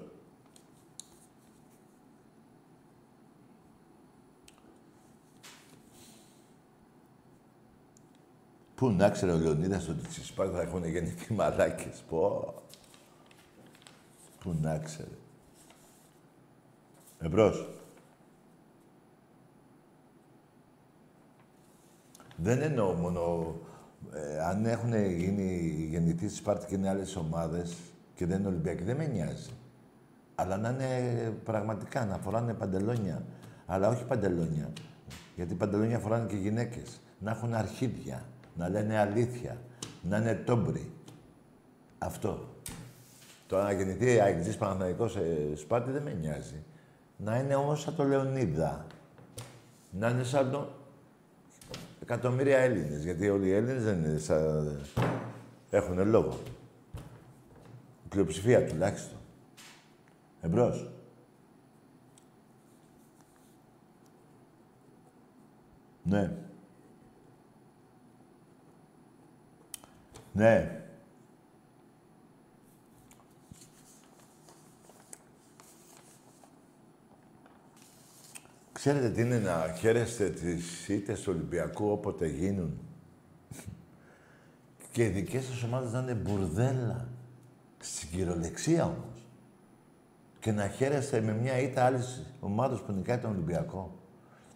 Πού να ξέρει ο Λεωνίδας ότι στη Σπάρτα θα έχουν γεννηθεί μαλάκες. Πω. Πού να ξέρει. Εμπρός. Δεν εννοώ μόνο... Ε, αν έχουν γίνει γεννητοί στη Σπάρτα και είναι άλλες ομάδες και δεν είναι Ολυμπιακοί, δεν με νοιάζει. Αλλά να είναι πραγματικά, να φοράνε παντελόνια. Αλλά όχι παντελόνια. Γιατί παντελόνια φοράνε και γυναίκες. Να έχουν αρχίδια, να λένε αλήθεια, να είναι τόμπρι. Αυτό. Το να γεννηθεί αεκτζής Παναθηναϊκός σε Σπάρτη δεν με νοιάζει. Να είναι όμως σαν το Λεωνίδα. Να είναι σαν το... Εκατομμύρια Έλληνες. Γιατί όλοι οι Έλληνες δεν είναι σαν... Έχουν λόγο. Η πλειοψηφία τουλάχιστον. Εμπρός. Ναι. Ναι. Ξέρετε τι είναι να χαίρεστε τις ήττες του Ολυμπιακού όποτε γίνουν. Και οι δικές σας ομάδες να είναι μπουρδέλα. Στην κυριολεξία όμως. Και να χαίρεστε με μια ήττα άλλης ομάδας που νικάει τον Ολυμπιακό.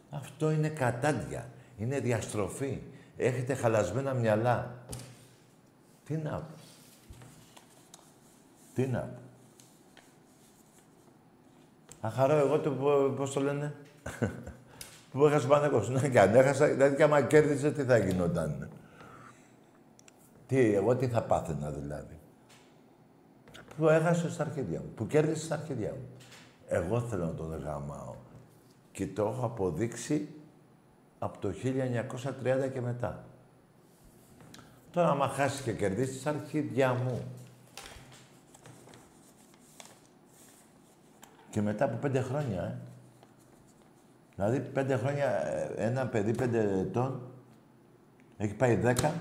Αυτό είναι κατάντια. Είναι διαστροφή. Έχετε χαλασμένα μυαλά. Τι να πω. Τι να πω. Θα χαρώ εγώ το, πο- πώς το λένε, που έχασε ο Παναγός. Ναι, και αν έχασα, δηλαδή και άμα κέρδισε, τι θα γινόταν; Τι, εγώ τι θα πάθαινα δηλαδή; Που έχασε στα αρχίδια μου, που κέρδισε στα αρχίδια μου. Εγώ θέλω να τον γαμάω. Και το έχω αποδείξει από το 1930 και μετά. Τώρα, άμα χάσεις και κερδίσεις, στα αρχίδια μου. Και μετά από πέντε χρόνια, ε. Δηλαδή, πέντε χρόνια, ε, ένα παιδί πέντε ετών έχει πάει δέκα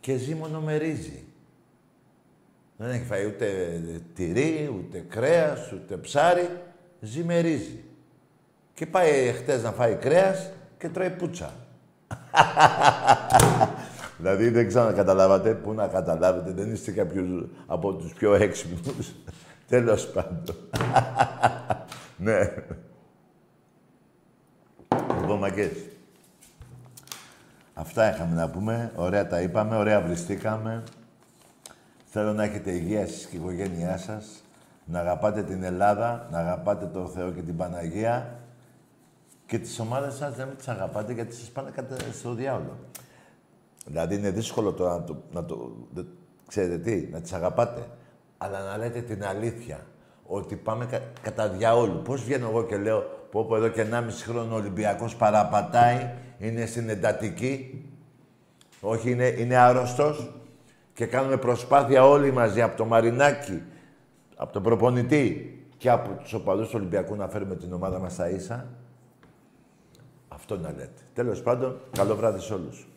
και ζει μονομερίζει. Δεν έχει φάει ούτε τυρί, ούτε κρέας, ούτε ψάρι. Ζει με ρύζι. Και πάει χτες να φάει κρέας και τρώει πουτσα. δηλαδή δεν ξέρω να καταλάβατε, πού να καταλάβετε, δεν είστε κάποιος από τους πιο έξυπνους. Τέλος πάντων. ναι. Λοιπόν, μακές. Αυτά είχαμε να πούμε. Ωραία τα είπαμε, ωραία βριστήκαμε. Θέλω να έχετε υγεία στις και οικογένειά σας. Να αγαπάτε την Ελλάδα, να αγαπάτε τον Θεό και την Παναγία. Και τις ομάδες σας δεν τις αγαπάτε γιατί σας πάνε κατά στο διάολο. Δηλαδή είναι δύσκολο τώρα να το, να το... Ξέρετε τι, να τις αγαπάτε. Αλλά να λέτε την αλήθεια. Ότι πάμε κα, κατά διάολου. Πώς βγαίνω εγώ και λέω πω πω εδώ και 1,5 χρόνο ο Ολυμπιακός παραπατάει, είναι στην εντατική. Όχι, είναι, είναι άρρωστος και κάνουμε προσπάθεια όλοι μαζί από το Μαρινάκι, από τον προπονητή και από τους οπαδούς του Ολυμπιακού να φέρουμε την ομάδα μας στα ίσα. Αυτό να λέτε. Τέλος πάντων, καλό βράδυ σε όλους.